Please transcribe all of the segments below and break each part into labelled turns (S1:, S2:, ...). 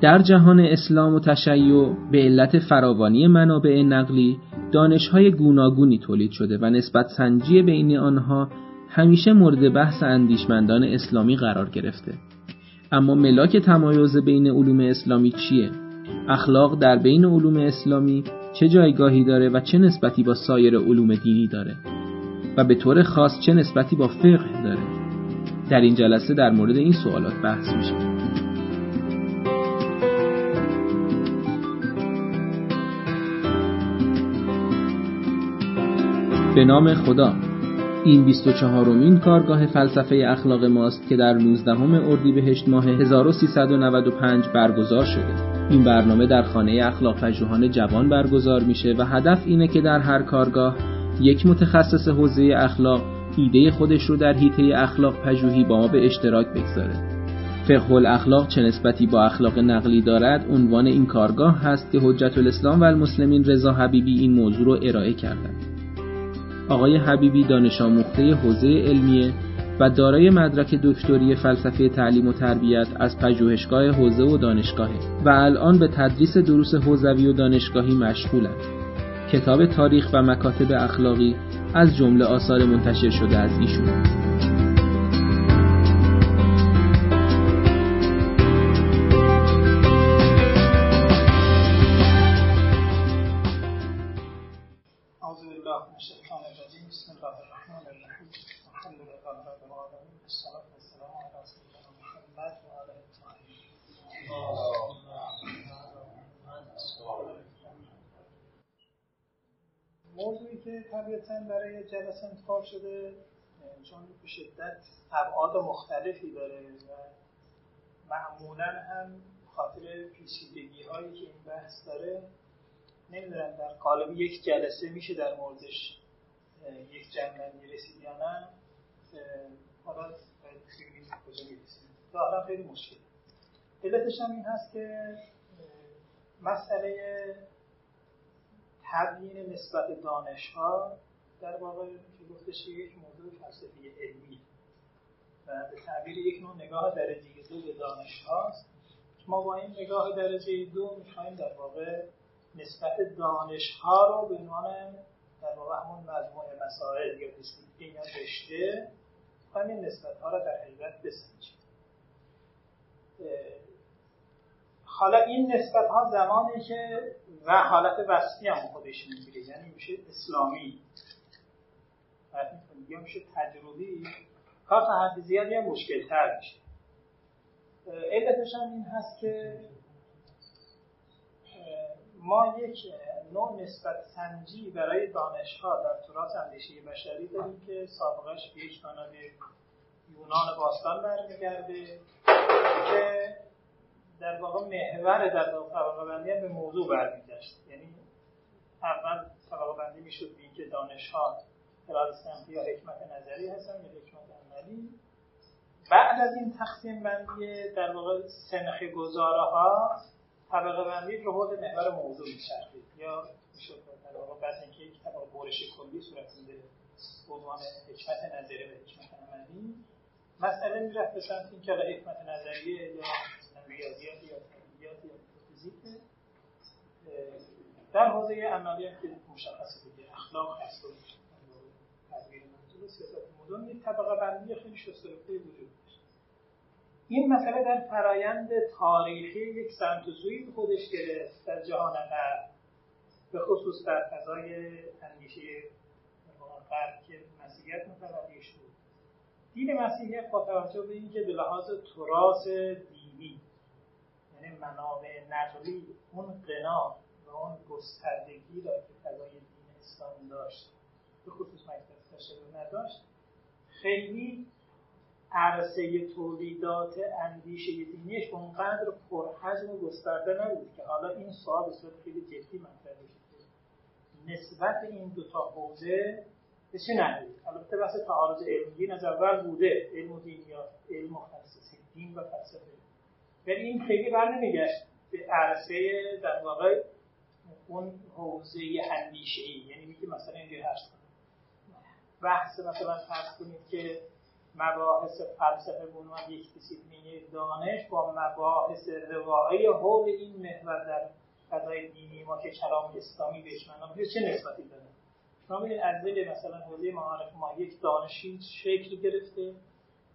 S1: در جهان اسلام و تشیع به علت فراوانی منابع نقلی دانشهای گوناگونی تولید شده و نسبت سنجی بین آنها همیشه مورد بحث اندیشمندان اسلامی قرار گرفته. اما ملاک تمایز بین علوم اسلامی چیه؟ اخلاق در بین علوم اسلامی چه جایگاهی داره و چه نسبتی با سایر علوم دینی داره؟ و به طور خاص چه نسبتی با فقه داره؟ در این جلسه در مورد این سوالات بحث میشه به نام خدا این 24 امین کارگاه فلسفه اخلاق ماست که در 19 اردیبهشت ماه 1395 برگزار شده این برنامه در خانه اخلاق پژوهان جوان برگزار میشه و هدف اینه که در هر کارگاه یک متخصص حوزه اخلاق ایده خودش رو در حیطه اخلاق پژوهی با ما به اشتراک بگذاره. فقه الاخلاق چه نسبتی با اخلاق نقلی دارد عنوان این کارگاه هست که حجت الاسلام و المسلمین رضا حبیبی این موضوع رو ارائه کردند. آقای حبیبی دانش آموخته حوزه علمیه و دارای مدرک دکتری فلسفه تعلیم و تربیت از پژوهشگاه حوزه و دانشگاهه و الان به تدریس دروس حوزوی و دانشگاهی مشغولند. کتاب تاریخ و مکاتب اخلاقی از جمله آثار منتشر شده از ایشون.
S2: طبیعتا برای جلسه انتخاب شده چون به شدت ابعاد مختلفی داره و معمولا هم خاطر پیچیدگی هایی که این بحث داره نمی‌دونم در قالب یک جلسه میشه در موردش یک جنبندی رسید یا نه. حالا خیلی کجا می‌رسیم. ظاهرا خیلی مشکل. علتش هم این هست که مسئله تبیین نسبت دانش ها در واقع که گفتش یک موضوع فلسفی علمی و به تعبیر یک نوع نگاه درجه دو به دانش هاست ما با این نگاه درجه دو می‌خوایم در واقع نسبت دانش ها رو به عنوان در واقع همون مجموعه مسائل یا دیسیپلین یا رشته این نسبت ها رو در حقیقت بسنجیم. حالا این نسبت ها زمانی که و حالت وصفی هم خودش می‌گیره یعنی میشه اسلامی. یا میشه تجربی. کار تا حد زیادی هم مشکل تر میشه. علتش هم این هست که ما یک نوع نسبت سنجی برای دانشها در تراث اندیشه بشری داریم که سابقش به یک یونان باستان برمیگرده که در واقع محور در واقع طبقه بندی به موضوع برمیگشت. یعنی اول طبقه بندی می‌شد به اینکه دانش ها خلال سمتی یا حکمت نظری هستن یا حکمت عملی. بعد از این تقسیم بندی در واقع سنخ گزاره ها طبقه بندی رو حول محور موضوع میچرخید. یا می‌شد در واقع بعد اینکه یک طبقه برش کلی صورت میده عنوان حکمت نظری و حکمت عملی. مسئله می‌رفت به سمت اینکه حکمت نظریه یا ریاضیات یا طبیعیات یا فیزیک در حوزه عملی هم که مشخصه دیگه اخلاق هست و تدبیر. منظور سیاست مدن یک طبقه بندی خیلی شسترفته وجود داشت این مسئله در فرایند تاریخی یک سمت سوی به خودش گرفت در جهان غرب. به خصوص در فضای اندیشه غرب که مسیحیت متوجه شد. دین مسیحیت با توجه به اینکه به لحاظ تراث منابع نقلی اون قنا و اون گستردگی را که فضای دین اسلام داشت به خصوص مکتب تشریع نداشت خیلی عرصه تولیدات اندیشه دینیش اونقدر پرحجم و گسترده نبود که حالا این سوال به صورت خیلی جدی مطرح بشه نسبت این دو تا حوزه به چه نحوی؟ البته بحث تعارض علمی از اول بوده علم و دین یا علم مخصص دین و فلسفه. ولی این خیلی بر نمیگشت. به عرصه در واقع اون حوزه اندیشه ای یعنی میگه مثلا اینجوری هست. بحث مثلا فرض کنید که مباحث فلسفه به یک دیسیپلین دانش با مباحث روایی حول این محور در فضای دینی ما که کلام اسلامی بهش معنا چه نسبتی داره؟ شما از دل مثلا حوزه معارف ما یک دانشی شکل گرفته.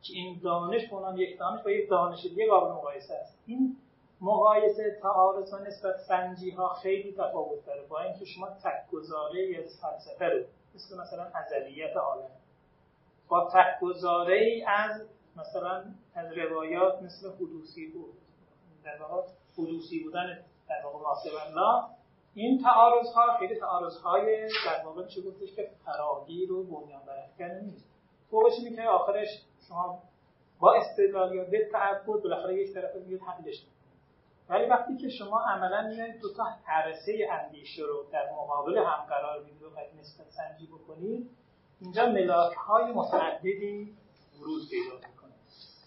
S2: که این دانش به یک دانش با یک دانش دیگه قابل مقایسه است. این مقایسه تعارض و نسبت سنجی ها خیلی تفاوت داره با اینکه شما تک گذاره از فلسفه رو مثل مثلا ازلیت عالم. با تک گذاره از مثلا از روایات مثل حدوثی بود. در واقع حدوثی بودن در واقع الله. این تعارض ها خیلی تعارض های در واقع چه گفتش که فراگیر و بنیان برافکن نیست. فوقش اینه که آخرش شما با استدلال یا به تعبد بالاخره یک طرف میاد حلش ولی وقتی که شما عملا میاد دو تا عرصه اندیشه رو در مقابل هم قرار می‌دید و نسبت سنجی بکنید اینجا ملاک های متعددی ورود پیدا می‌کنه.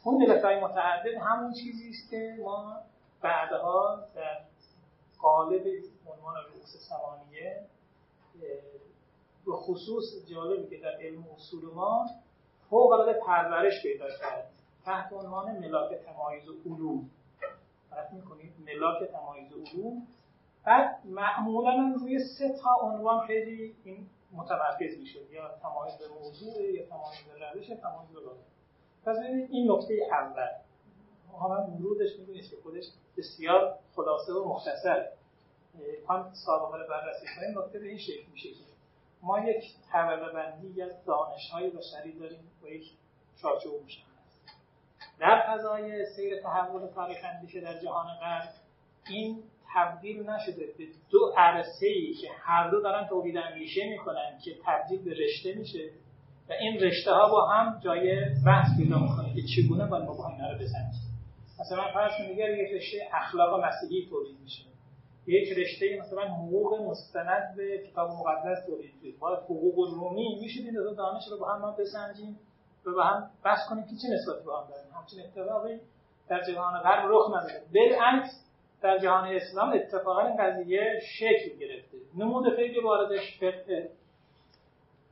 S2: اون ملاک های متعدد همون چیزی است که ما بعدها در قالب عنوان رؤوس سمانیه به خصوص جالبی که در علم اصول ما فوق العاده پرورش پیدا کرد. تحت عنوان ملاک تمایز علوم. فرق می‌کنید ملاک تمایز علوم. بعد معمولا روی سه تا عنوان خیلی این متمرکز می‌شد یا تمایز به موضوع یا تمایز به روش تمایز به پس این نکته اول. هم ورودش می‌دونید که خودش بسیار خلاصه و مختصر هم سابقه بررسی کنیم. نکته به این شکل میشه ما یک طبقه بندی از دانش های بشری داریم با یک چارچوب مشخص در فضای سیر تحول تاریخ اندیشه در جهان غرب این تبدیل نشده به دو عرصه ای که هر دو دارن تولید اندیشه می‌کنن که تبدیل به رشته میشه و این رشته ها با هم جای بحث پیدا می‌کنه که چگونه باید با اینا رو بسنجیم مثلا فرض کنید یک رشته اخلاق مسیحی تولید میشه. یک رشته مثلا حقوق مستند به کتاب مقدس میشه ما حقوق رومی میشه این دو دانش رو با هم بسنجیم و با هم بحث کنیم که چه نسبتی با هم داریم. همچین اتفاقی در جهان غرب رخ نداده بالعکس در جهان اسلام اتفاقا این قضیه شکل گرفته. نمود خیلی واردش فقه.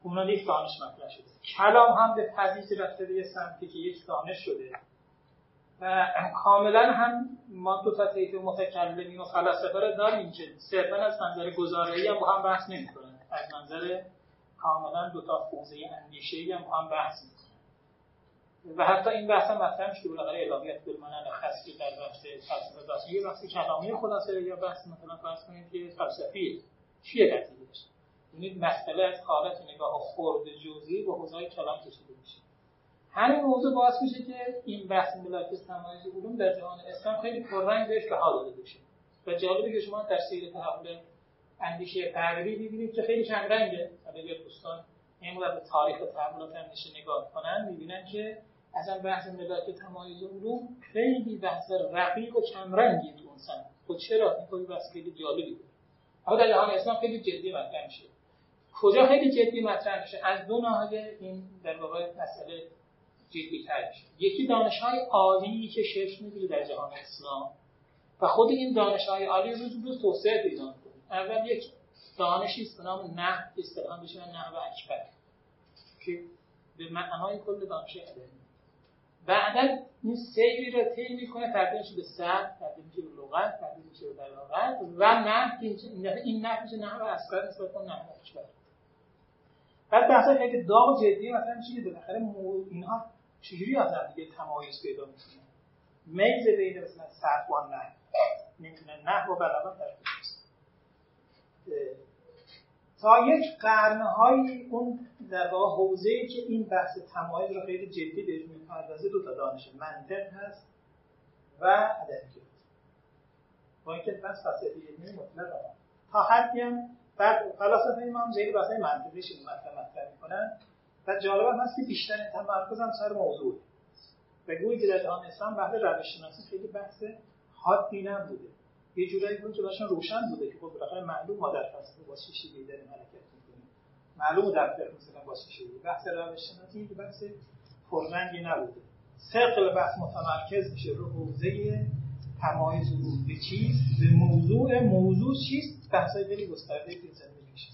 S2: اونها یک دانش مطرح شده کلام هم به تدریج رفته به سمتی که یک دانش شده. کاملا هم ما دو تا طیف متکلمین و فلسفه رو داریم که صرفا از منظر گزاره‌ای هم با هم بحث نمی‌کنن. از منظر کاملا دو تا حوزه اندیشه‌ای هم با هم بحث و حتی این بحث هم مطرح که بالاخره الهیات بالمنن خاصی در بحث فلسفه بحث یه بحث کلامی خلاصه یا بحث مثلا فرض کنید که فلسفی چیه نتیجهش یعنی مسئله از حالت نگاه خرد جزئی به حوزه کلام کشیده میشه. همین موضوع باعث میشه که این بحث ملاک تمایز علوم در جهان اسلام خیلی پررنگ بهش بها داده بشه. و جالبه که شما در سیر تحول اندیشه غربی ببینید که خیلی چند رنگه اگر دوستان اینقدر به تاریخ تحولات اندیشه نگاه کنن می‌بینن که اصلا بحث ملاک تمایز علوم خیلی بحث رقیق و کمرنگی تو اون سن خب چرا؟ این خیلی بحث خیلی جالبی بود. اما در جهان اسلام خیلی جدی مطرح میشه. کجا خیلی جدی مطرح میشه؟ از دو ناحیه این در واقع مسئله جدی تر میشه. یکی دانش های عالی که شکل می‌گیره در جهان اسلام. و خود این دانش های عالی روز روز توسعه پیدا می‌کنه. اول یک دانشی است به نام نحو اصطلاحا بشه نحو اکبر. که به معنای کل دانش علمی. بعدا این سیری رو طی می‌کنه تبدیل میشه به سر تبدیل میشه به لغت تبدیل میشه به بلاغت. و نه این نه میشه نحو اسکار نسبت به نحو اکبر. بعد بحث خیلی داغ و جدی مثلا که بالاخره اینها چجوری هم دیگه تمایز پیدا می‌کنه؟ میز بین مثلا صرف و نه نمی‌تونه نه و بلاغت در تا یک قرنهایی اون در واقع حوزه که این بحث تمایز رو خیلی جدی بهش می‌پردازه دو تا دانش منطق هست و ادبیات. با اینکه بحث فلسفه علمی مطلق تا حدی هم بعد فلاسفه ما هم زیر بحث منطقیش این مطلب مطرح می‌کنن. و جالب هم هست که بیشتر تمرکز هم سر موضوع و گویی که در جهان اسلام بحث روش شناسی خیلی بحث حادی نبوده. یه جورایی بود که داشتن روشن بوده که خب بالاخره معلوم ما در فلسفه شیوهی داریم حرکت می‌کنیم. معلوم در مثلا شیوهی بحث روش شناسی بحث پررنگی نبوده. ثقل بحث متمرکز میشه. رو حوزه تمایز رو به چیز به موضوع. موضوع چیست؟ بحثای خیلی گسترده که زندگی میشه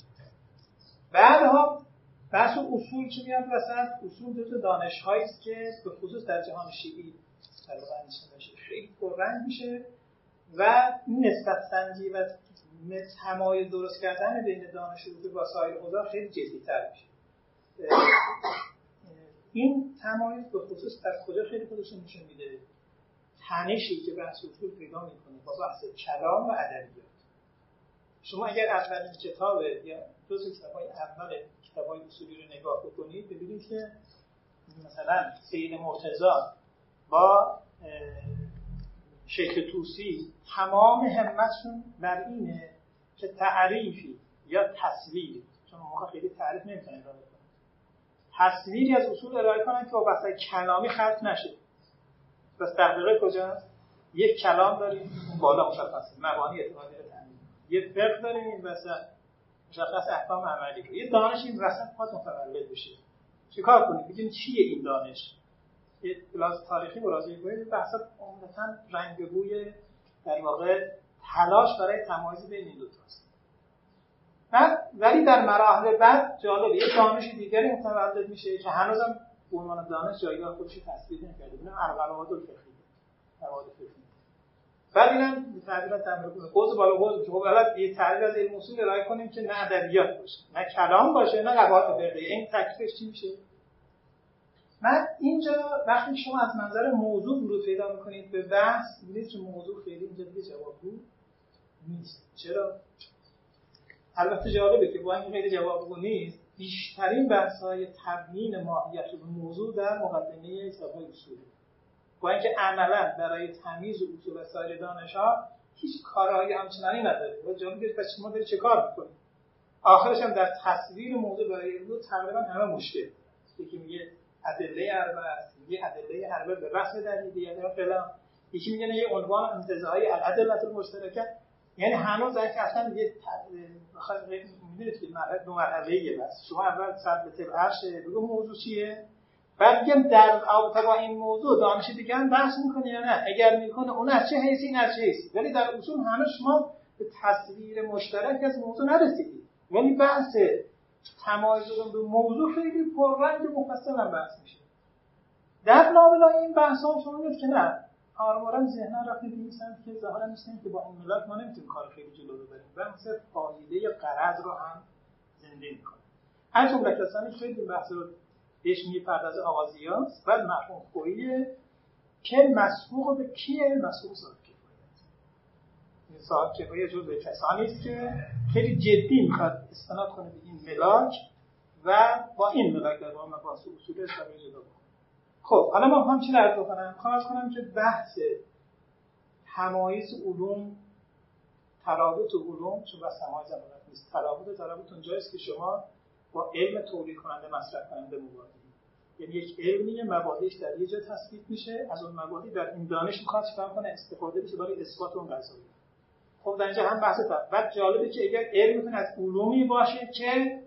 S2: بعدها بحث اصول چی میاد وسط اصول دو تا دانش است که به خصوص در جهان شیعی خیلی پررنگ میشه؟ و نسبت سنجی و تمایز درست کردن بین دانش اصول با سایر حوزه خیلی جدیتر میشه. این تمایز به خصوص در کجا خیلی خودش نشون میده؟ تنشی که بحث اصول پیدا می‌کنه با بحث کلام و ادبیات. شما اگر اولین کتاب یا دو کتاب های اول کتاب های اصولی رو نگاه بکنید ببینید که مثلا سید مرتضا با شیخ توسی تمام همتشون بر اینه که تعریفی یا تصویر چون موقع خیلی تعریف نمی‌تونن ارائه کنن تصویری از اصول ارائه کنن که با بحث کلامی خلط نشه. پس کجاست یک کلام داریم بالا مشخصه مبانی اعتقادی رو یه فقه داریم این وسط مشخص احکام عملی رو یه دانش این وسط خواهد متولد بشه. چیکار کنیم بگیم چیه این دانش؟ یه کلاس تاریخی مراجعه کنید بحثا عمدتا رنگ بوی در واقع تلاش برای تمایز بین این دو تاست ولی در مراحل بعد جالب یه دانش دیگری متولد میشه که هنوزم به عنوان دانش جایگاه خودش تثبیت نکرده. اینم ارقلوات الفقهی مواد فقهی بعد اینم تعبیر تمرین قوز بالا که خب الان یه تعریف از علم اصول ارائه کنیم که نه ادبیات باشه نه کلام باشه نه قواعد فقهی. این تکلیفش چی میشه؟ من اینجا وقتی شما از منظر موضوع ورود پیدا می‌کنید به بحث می‌بینید که موضوع خیلی اینجا دیگه جوابگو نیست. چرا؟ البته جالبه که با اینکه خیلی جوابگو نیست بیشترین بحث های تبیین ماهیت و موضوع در مقدمه کتاب اصولی. با اینکه عملا برای تمیز و اصول و سایر دانش ها هیچ کارهایی همچنانی نداره و جالبه پس ما داری چه کار آخرش هم در تصویر موضوع برای علم تقریبا همه مشکل. یکی میگه ادله اربع است میگه ادله اربع به رسم دلیل یا فلان. یکی میگه یه عنوان انتزاعی الادله المشترکه. یعنی هنوز که اصلا یه می‌دونید که مرحله دو مرحله بس شما اول سر به طب عرش بگو موضوع چیه؟ بعد میگم در رابطه با این موضوع دانش دیگه هم بحث می‌کنه یا نه؟ اگر می‌کنه اون از چه حیثی این از چه حیثی؟ ولی در اصول هنوز شما به تصویر مشترک از موضوع نرسیدید ولی بحث تمایز به موضوع خیلی پررنگ مفصل هم بحث میشه. در لابلای این بحث ها شما که نه. آروارا ذهنا رفته به این که ظاهرا نیستیم که با این ملت ما نمی‌تونیم کار خیلی جلو رو بریم. بحث فایده قرض رو هم زنده می‌کنه از جمله کسانی خیلی بحث رو بهش می‌پردازه آوازیاس و مفهوم خوییه که مسبوق به کیه مسبوق صاحب کفایت صاحب کفایت به کسانی است که خیلی جدی می‌خواد استناد کنه به این ملاک و با این ملاک در واقع مباحث اصول اسلامی جدا بکنه. خب حالا ما هم چی عرض بکنم؟ خواهد کنم که بحث تمایز علوم ترابط علوم چون بس تمایز نیست. ترابط ترابط اونجاست که شما با علم تولید کننده مصرف کننده مواجهی یعنی یک علمی مبادیش در یه جا تثبیت میشه از اون مبادی در این دانش می‌خواد چیکار کنه؟ استفاده بشه برای اثبات اون قضایی خب در اینجا هم بحث بعد جالبه که اگر علم می‌تونه از علومی باشه که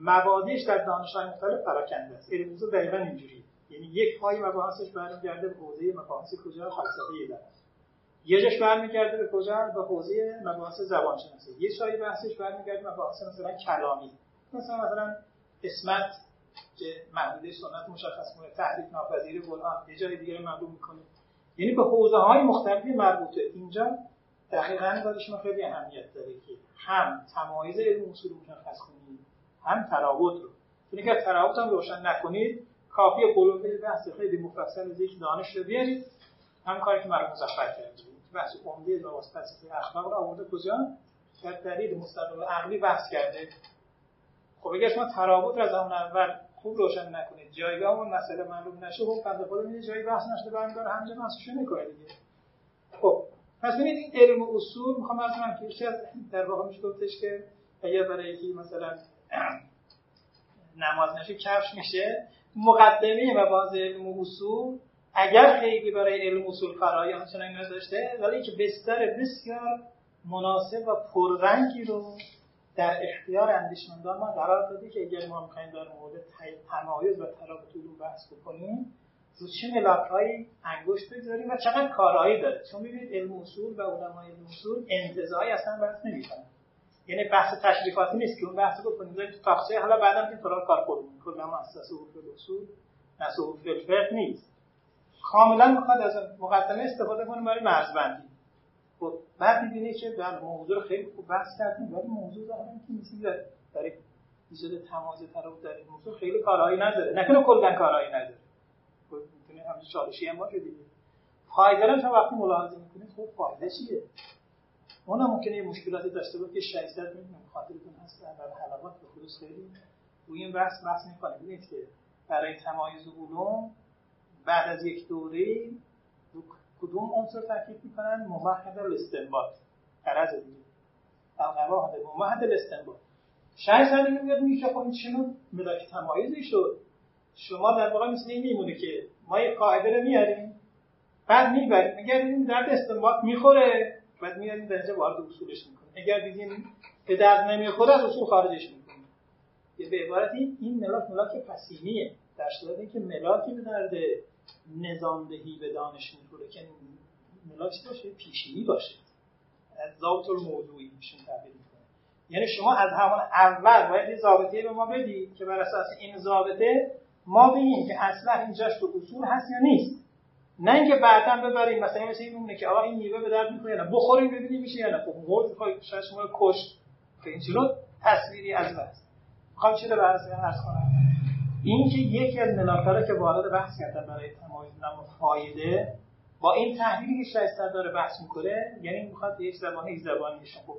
S2: مبادیش در دانش‌های مختلف پراکنده است. علم دقیقا اینجوری یعنی یک پای مباحثش برمیگرده به حوزه مباحث کجا؟ فلسفه یه جاش برمیگرده به کجا؟ به حوزه مباحث زبان شناسی یه شایی بحثش برمیگرده مباحث مثلا کلامی. مثلا مثلا اسمت که محدوده سنت مشخص کنه تحریف ناپذیر قرآن. یه جای دیگه معلوم می‌کنه. یعنی به حوزه های مختلفی مربوطه. اینجا دقیقا برای شما خیلی اهمیت داره که هم تمایز علم اصول مشخص کنید هم تراوت رو. چون اگر تراوت هم روشن نکنید کافی قلوبه بحث خیلی مفصل از یک دانش رو بیارید. هم کاری که مرحوم مزفر کردید بحث عمده لباس فلسفه اخلاق رو آورده. کجا؟ در دلیل مستقل عقلی بحث کرده. خب اگر شما ترابط رو از اون اول خوب روشن نکنید جایگاه اون مسئله معلوم نشه خب بنده خدا میگه جایی بحث نشده برمیداره همینجا بحثشو می‌کنه دیگه. خب پس ببینید این علم و اصول می‌خوام از من که یکی از در واقع میشه گفتش که اگر برای یکی مثلا نماز نشه کفش میشه. مقدمه و باز علم و اصول اگر خیلی برای علم اصول فرایی آنچنان نداشته ولی که بستر بسیار مناسب و پررنگی رو در اختیار اندیشمندان ما قرار داده که اگر ما می‌خوایم در مورد تمایز و ترابط علوم بحث بکنیم رو چه ملاکهایی انگشت بگذاریم و چقدر کارهایی داره. چون می‌بینید علم اصول و علمای علم اصول انتظایی اصلا بحث نمی‌کنن. یعنی بحث تشریفاتی نیست که اون بحث رو کنیم تو تاخچه حالا بعدم که طور کار کنیم کلا مؤسسه اصول اصول نیست. کاملا می‌خواد از مقدمه استفاده کنه برای مرزبندی. خب بعد می‌بینی که در موضوع خیلی خوب بحث کردیم ولی موضوع دارم که مثل در ایجاد تمایز طرف در این موضوع خیلی کارهایی نداره نکنه کلا کارهایی نداره خب می‌تونه همین چالشی هم باشه فایده رو تا وقتی ملاحظه می‌کنید خب فایده چیه؟ اون ممکنه یه مشکلاتی داشته باشه که 600 میلیون خاطرتون هست در حلقات به خصوص خیلی. روی این بحث بحث می‌کنه ببینید که برای تمایز علوم بعد از یک دوره کدوم عنصر تاکید می‌کنن؟ ممهد الاستنباط. غرض دیگه القواعد ممهد الاستنباط. شاید سر میاد میگه خب این چنون ملاک تمایزی شد. شما در واقع مثل این میمونه که ما یه قاعده رو میاریم بعد می‌بریم. میگردیم درد استنباط می‌خوره بعد میاریم در اینجا وارد اصولش می‌کنیم. اگر دیدیم به درد نمی‌خوره از اصول خارجش می‌کنیم. به عبارتی این ملاک ملاک پسینیه. در صورتی که ملاکی به درد نظامدهی به دانش می‌خوره که ملاک باشه؟ پیشینی باشه. از ضابط الموضوعی میشون تعبیر می‌کنه. یعنی شما از همون اول باید یه ضابطه به ما بدید که بر اساس این ضابطه ما بگیم که اصلا اینجاش تو اصول هست یا نیست. نه اینکه بعدا ببریم مثلا مثل این مونه که آقا این میوه به درد می‌خوره بخوریم ببینیم میشه یا نه. خب مرد شاید شما کش که این چلو تصویری از بس می‌خوام چی رو بحث عرض کنم. این که یکی از ملاکارا که وارد بحث کردن برای تمایز نام فایده با این تحلیلی که شایسته داره بحث می‌کنه یعنی می‌خواد یک زبان یک زبانی بشه. خب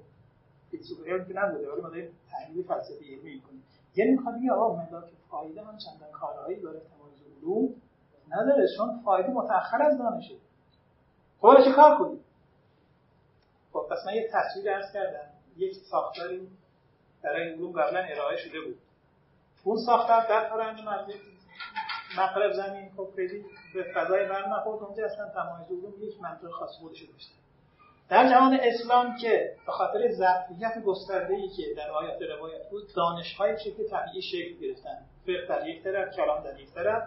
S2: فیلسوفی که نبوده ولی ما داریم تحلیل فلسفی علمی می‌کنیم. یعنی می‌خواد بگه آقا ملاک فایده هم چندان کارهایی برای تمایز علوم نداره چون فایده متأخر از دانشه. خب چه کار کنیم؟ خب پس من یک تصویر ارز کردم. یک ساختاری برای علوم قبلا ارائه شده بود. اون ساختار در فرنج مغرب زمین خب خیلی به فضای بر نخورد. اونجا اصلا تمایز علوم یک منطق خاص خودش داشته. در جهان اسلام که به خاطر ظرفیت گسترده ای که در آیات روایت بود دانش‌های شکل طبیعی شکل گرفتن. فقه در یک طرف کلام در یک طرف.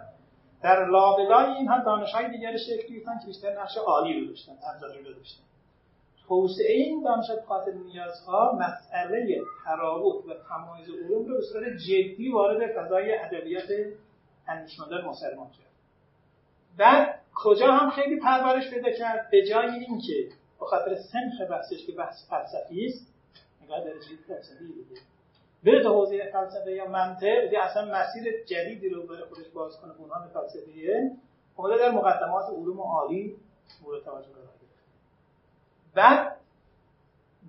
S2: در لابلای اینها دانش‌های دیگر شکل گرفتن که بیشتر نقش عالی رو داشتن ابزاری رو داشتن. توسعه این دانش خاطر نیازها مسئله ترابط و تمایز علوم رو به صورت جدی وارد فضای ادبیات اندیشمندان مسلمان کرد. بعد کجا هم خیلی پرورش پیدا کرد؟ به جای اینکه به خاطر سنخ بحثش که بحث فلسفی است نگاه درجه فلسفی دیگه بره تو حوزه فلسفه یا منطق یا اصلا مسیر جدیدی رو برای خودش باز کنه بنیان فلسفیه اومده در مقدمات علوم عالی مورد توجه قرار بعد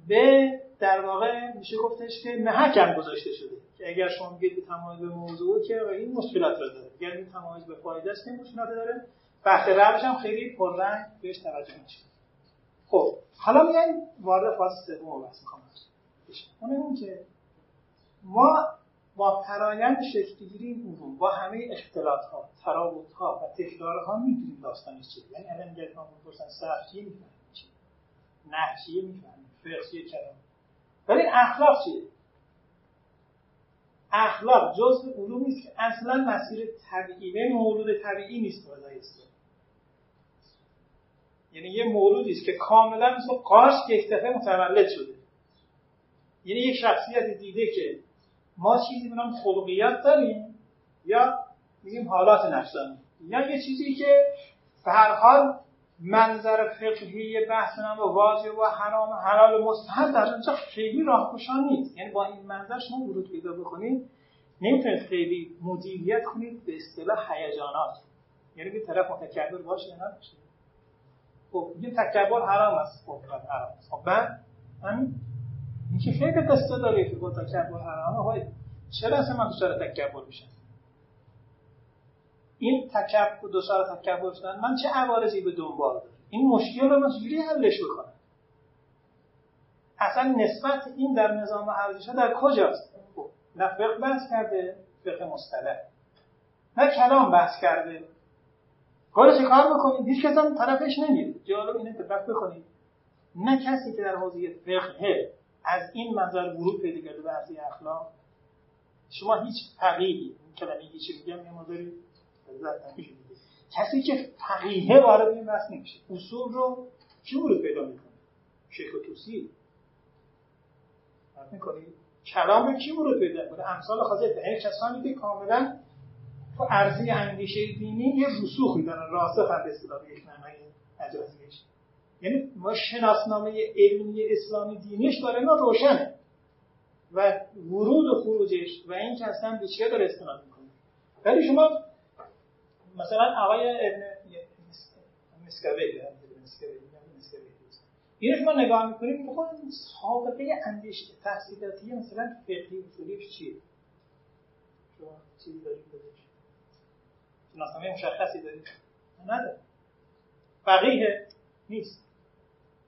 S2: به در واقع میشه گفتش که محکم گذاشته شده که اگر شما میگید به تمایز به موضوع که این مشکلات رو داره اگر این تمایز به فایده است این مشکلات داره. بحث روش هم خیلی پررنگ بهش توجه نمیشه خب حالا میایم وارد فاز سوم بحث می‌خوام اون این که ما با فرایند شکلگیری علوم با همه اختلاط ها تراوت ها و تکرار ها می‌دونیم داستانش چیه. یعنی الان اگر ما صرف می‌فهمیم چیه نحشیه می‌فهمیم فقه کلام ولی اخلاق چیه اخلاق جزء علومی است که اصلا مسیر طبیعی و مولود طبیعی نیست برای اسلام یعنی یه مولودی است که کاملا مثل قارش که یک دفعه متولد شده. یعنی یک شخصیت دیده که ما چیزی به نام خلقیات داریم یا میگیم حالات نفسانی یا یه چیزی که به هر حال منظر فقهی بحث نام واجب و حرام حلال مستحب در اونجا خیلی راهگشا نیست. یعنی با این منظر شما ورود پیدا بکنید نمی‌تونید خیلی مدیریت کنید به اصطلاح هیجانات. یعنی که طرف متکبر باشه یا نباشه. خب یه تکبر حرام است. خب حرام. است خب بعد همین. این که خیلی قصه داره که با تکبر حرامه های چرا اصلا من دچار تکبر میشم؟ این تکبر دچار تکبر شدن من چه عوارضی به دنبال؟ دارم این مشکل رو من چجوری حلش بکنم؟ اصلا نسبت این در نظام ارزش در کجاست؟ نه فقه بحث کرده فقه مصطلح. نه کلام بحث کرده. کار چه کار بکنید هیچ کس هم طرفش نمیره. جالب اینه دقت بکنید نه کسی که در حوزه فقه از این منظر ورود پیدا کرده به اخلاق شما هیچ فقیهی این کلمه هیچ میگم یه کسی که فقیهه وارد این بحث نمیشه. اصول رو کی ورود پیدا می‌کنه. شیخ توسی می‌کنید کلام به کی ورود پیدا کنه امثال خاصه یعنی کسانی که کاملا تو ارزی اندیشه دینی یه رسوخی دارن. راسخ به اصطلاح یک معنای مجازیش یعنی ما شناسنامه علمی اسلامی دینیش برای ما روشنه. و ورود و خروجش و این که اصلا به چیه داره استناد می‌کنه. ولی شما مثلا آقای ابن مسکوی اینو شما نگاه می‌کنید می‌خواد سابقه اندیشه تحصیلاتی مثلا فقهی اصولیش چیه؟ شما چیزی دارید شناسنامه مشخصی دارید؟ نداره فقیه نیست.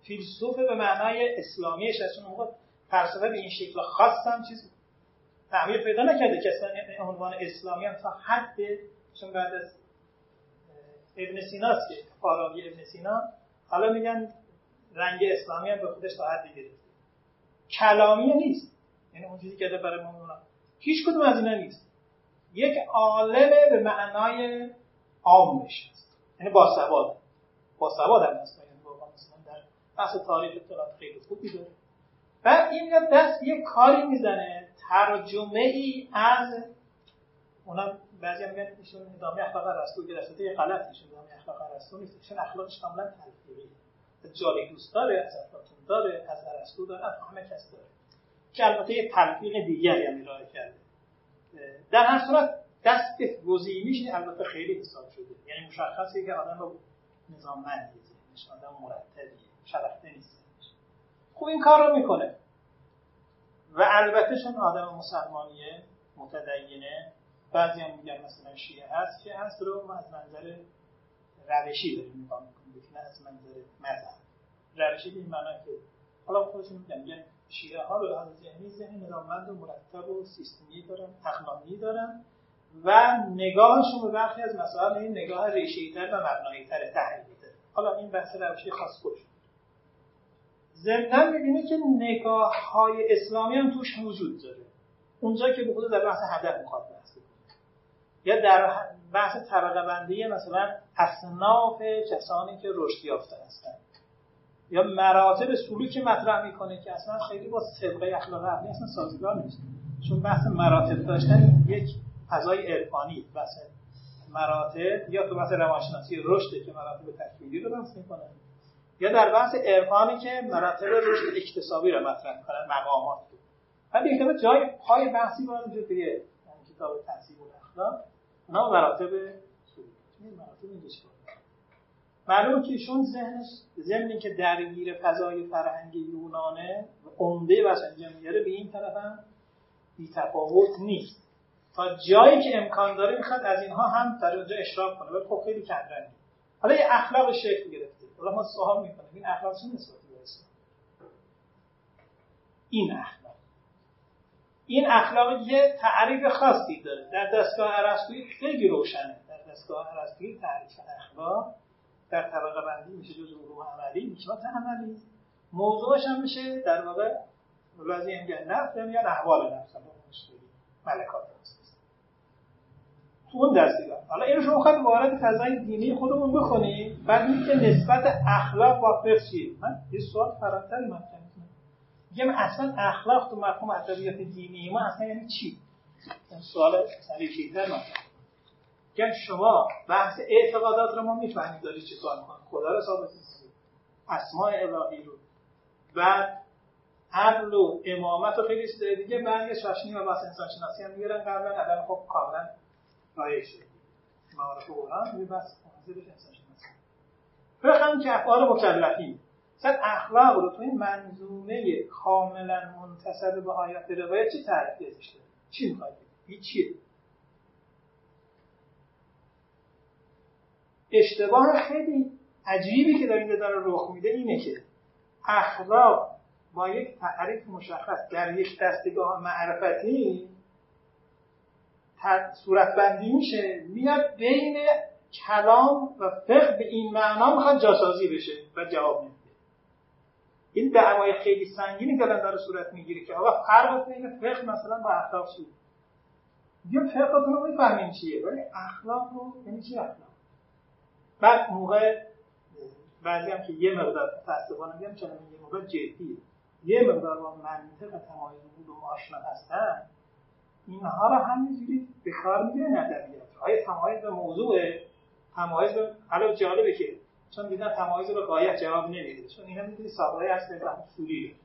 S2: فیلسوف به معنای اسلامیش از اون موقع فلسفه به این شکل خاص هم چیز تعمیر پیدا نکرده که اصلا عنوان اسلامی هم تا حد چون بعد از ابن سیناست که فاراوی ابن سینا. حالا میگن رنگ اسلامی هم به خودش تا حدی گرفته. کلامی نیست. یعنی اون چیزی که برای ما هیچ کدوم از اینا نیست. یک عالم به معنای عامش هست یعنی با سواد. با سواد هم هست یعنی مثلا در بحث تاریخ اطلاعات خیلی خوبی داره. و این دست یک کاری می‌زنه. ترجمه ای از اونا بعضی هم میگن ایشون ادامه اخلاق رسول گرفته یه غلط ایشون ادامه اخلاق رسول نیست. ایشون اخلاقش کاملا تلفیقی جاری دوست داره از افلاطون داره از ارسطو داره از همه کس داره. که البته یه تلفیق دیگری هم ارائه کرده. در هر صورت دست گزینیش البته خیلی حساب شده. یعنی مشخصه که آدم رو نظام مندی ذهنش آدم مرتبیه شلخته نیست. خوب این کار رو می‌کنه. و البته چون آدم مسلمانیه متدینه بعضی هم میگن مثلا شیعه هست. که هست رو از منظر روشی داریم نگاه می‌کنیم نه از منظر مذهب. روشی به این معنی که حالا خودشون میگن میگن شیعه ها به لحاظ ذهنی ذهن نظاممند و مرتب و سیستمی دارن اقلانی دارن و نگاهشون به برخی از مسائل این نگاه ریشه‌ای‌تر و مبنایی‌تر تحلیلی داره حالا این بحث روشی خاص خودش. ضمنا می‌بینه که نگاه های اسلامی هم توش وجود داره. اونجا که به خود در بحث هدف می‌خواد بحث یا در بحث طبقه بندی مثلا اصناف کسانی که رشد یافته هستند یا مراتب سلوکی مطرح می‌کنه که اصلا خیلی با سبقه اخلاق عقلی اصلا سازگار نیست. چون بحث مراتب داشتن یک فضای عرفانی بحث مراتب یا تو بحث روانشناسی رشد که مراتب تکمیلی رو بحث می‌کنه. یا در بحث عرفانی که مراتب رشد اکتسابی رو مطرح می‌کنن مقامات رو. ولی یک جای پای بحثی باید وجود توی کتاب تحصیل اخلاق اونا مراتب مراتب معلومه که ایشون ذهنش ضمنی که درگیر فضای فرهنگ یونانه عمده بشنجه میاره به این طرف هم بیتفاوت نیست. تا جایی که امکان داره می‌خواد از اینها هم در اونجا اشراف کنه ولی خب خیلی کمرنگی حالا یه اخلاق شکل گرفته. حالا ما سوال می‌کنیم این اخلاق چه نسبتی به این اخلاق. این اخلاق یه تعریف خاصی داره. در دستگاه ارسطویی خیلی روشنه. در دستگاه ارسطویی تعریف اخلاق در طبقه بندی میشه جز علوم عملی میشات عملی. موضوعش هم میشه در واقع بعضی میگن نفس میگن احوال نفس ملکات تو اون دستگاه. حالا اینو شما خواهد وارد فضای دینی خودمون بخونید بعد که نسبت اخلاق با فقه من یه سوال فراتری من میگم اصلا اخلاق تو مفهوم ادبیات دینی ما اصلا یعنی چی؟ این سوال سلیقه‌تر مطرح. که شما بحث اعتقادات رو ما می‌فهمیم داری چه کار می‌کنه خدا رو ثابت اسماء الهی رو. و عقل و امامت و خیلی چیزای دیگه بعضی شاشنی و بحث انسان شناسی هم می‌گیرن. قبلا الان خب کاملا رایج شده معارف قرآن یه بحث حاضرش انسان شناسی بخوام که افعال مکلفین مثلا اخلاق رو تو این منظومه کاملا منتصب به آیات روایت چه تعریفی ازش داره چی می‌خواد این چیه اشتباه خیلی عجیبی که در اینجا داره رخ میده اینه که اخلاق با یک تعریف مشخص در یک دستگاه معرفتی صورت بندی میشه میاد بین کلام و فقه به این معنا می‌خواد جاسازی بشه و جواب نمیده این دعوای خیلی سنگینی دارن داره صورت می‌گیره که آقا فرق بین فقه مثلا با اخلاق چیه میگم فقهتون رو می‌فهمین چیه ولی اخلاق رو یعنی چی اخلاق؟ بعد موقع بعضی هم که یه مقدار متاسفانه میگم چون یه موقع جدیه. یه مقدار با منطق تمایز بود و آشنا هستن اینها رو همینجوری به کار می‌گیره ندریات آیا تمایز به موضوع تمایز حالا جالبه که چون دیدن تمایز به قایت جواب نمیده. چون اینا می‌دونی سابقه به اصولی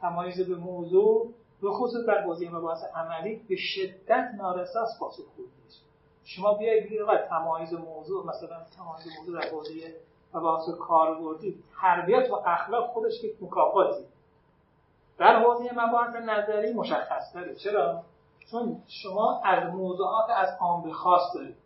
S2: تمایز به موضوع به خصوص در حوزه مباحث عملی به شدت نارساس پاسخ نیست شما بیاید بگید تمایز موضوع مثلا تمایز موضوع در حوزه مباحث کاربردی تربیت و اخلاق خودش که مکافاتی. در حوزه مباحث نظری مشخص داره چرا؟ چون شما از موضوعات از عام به خاص دارید.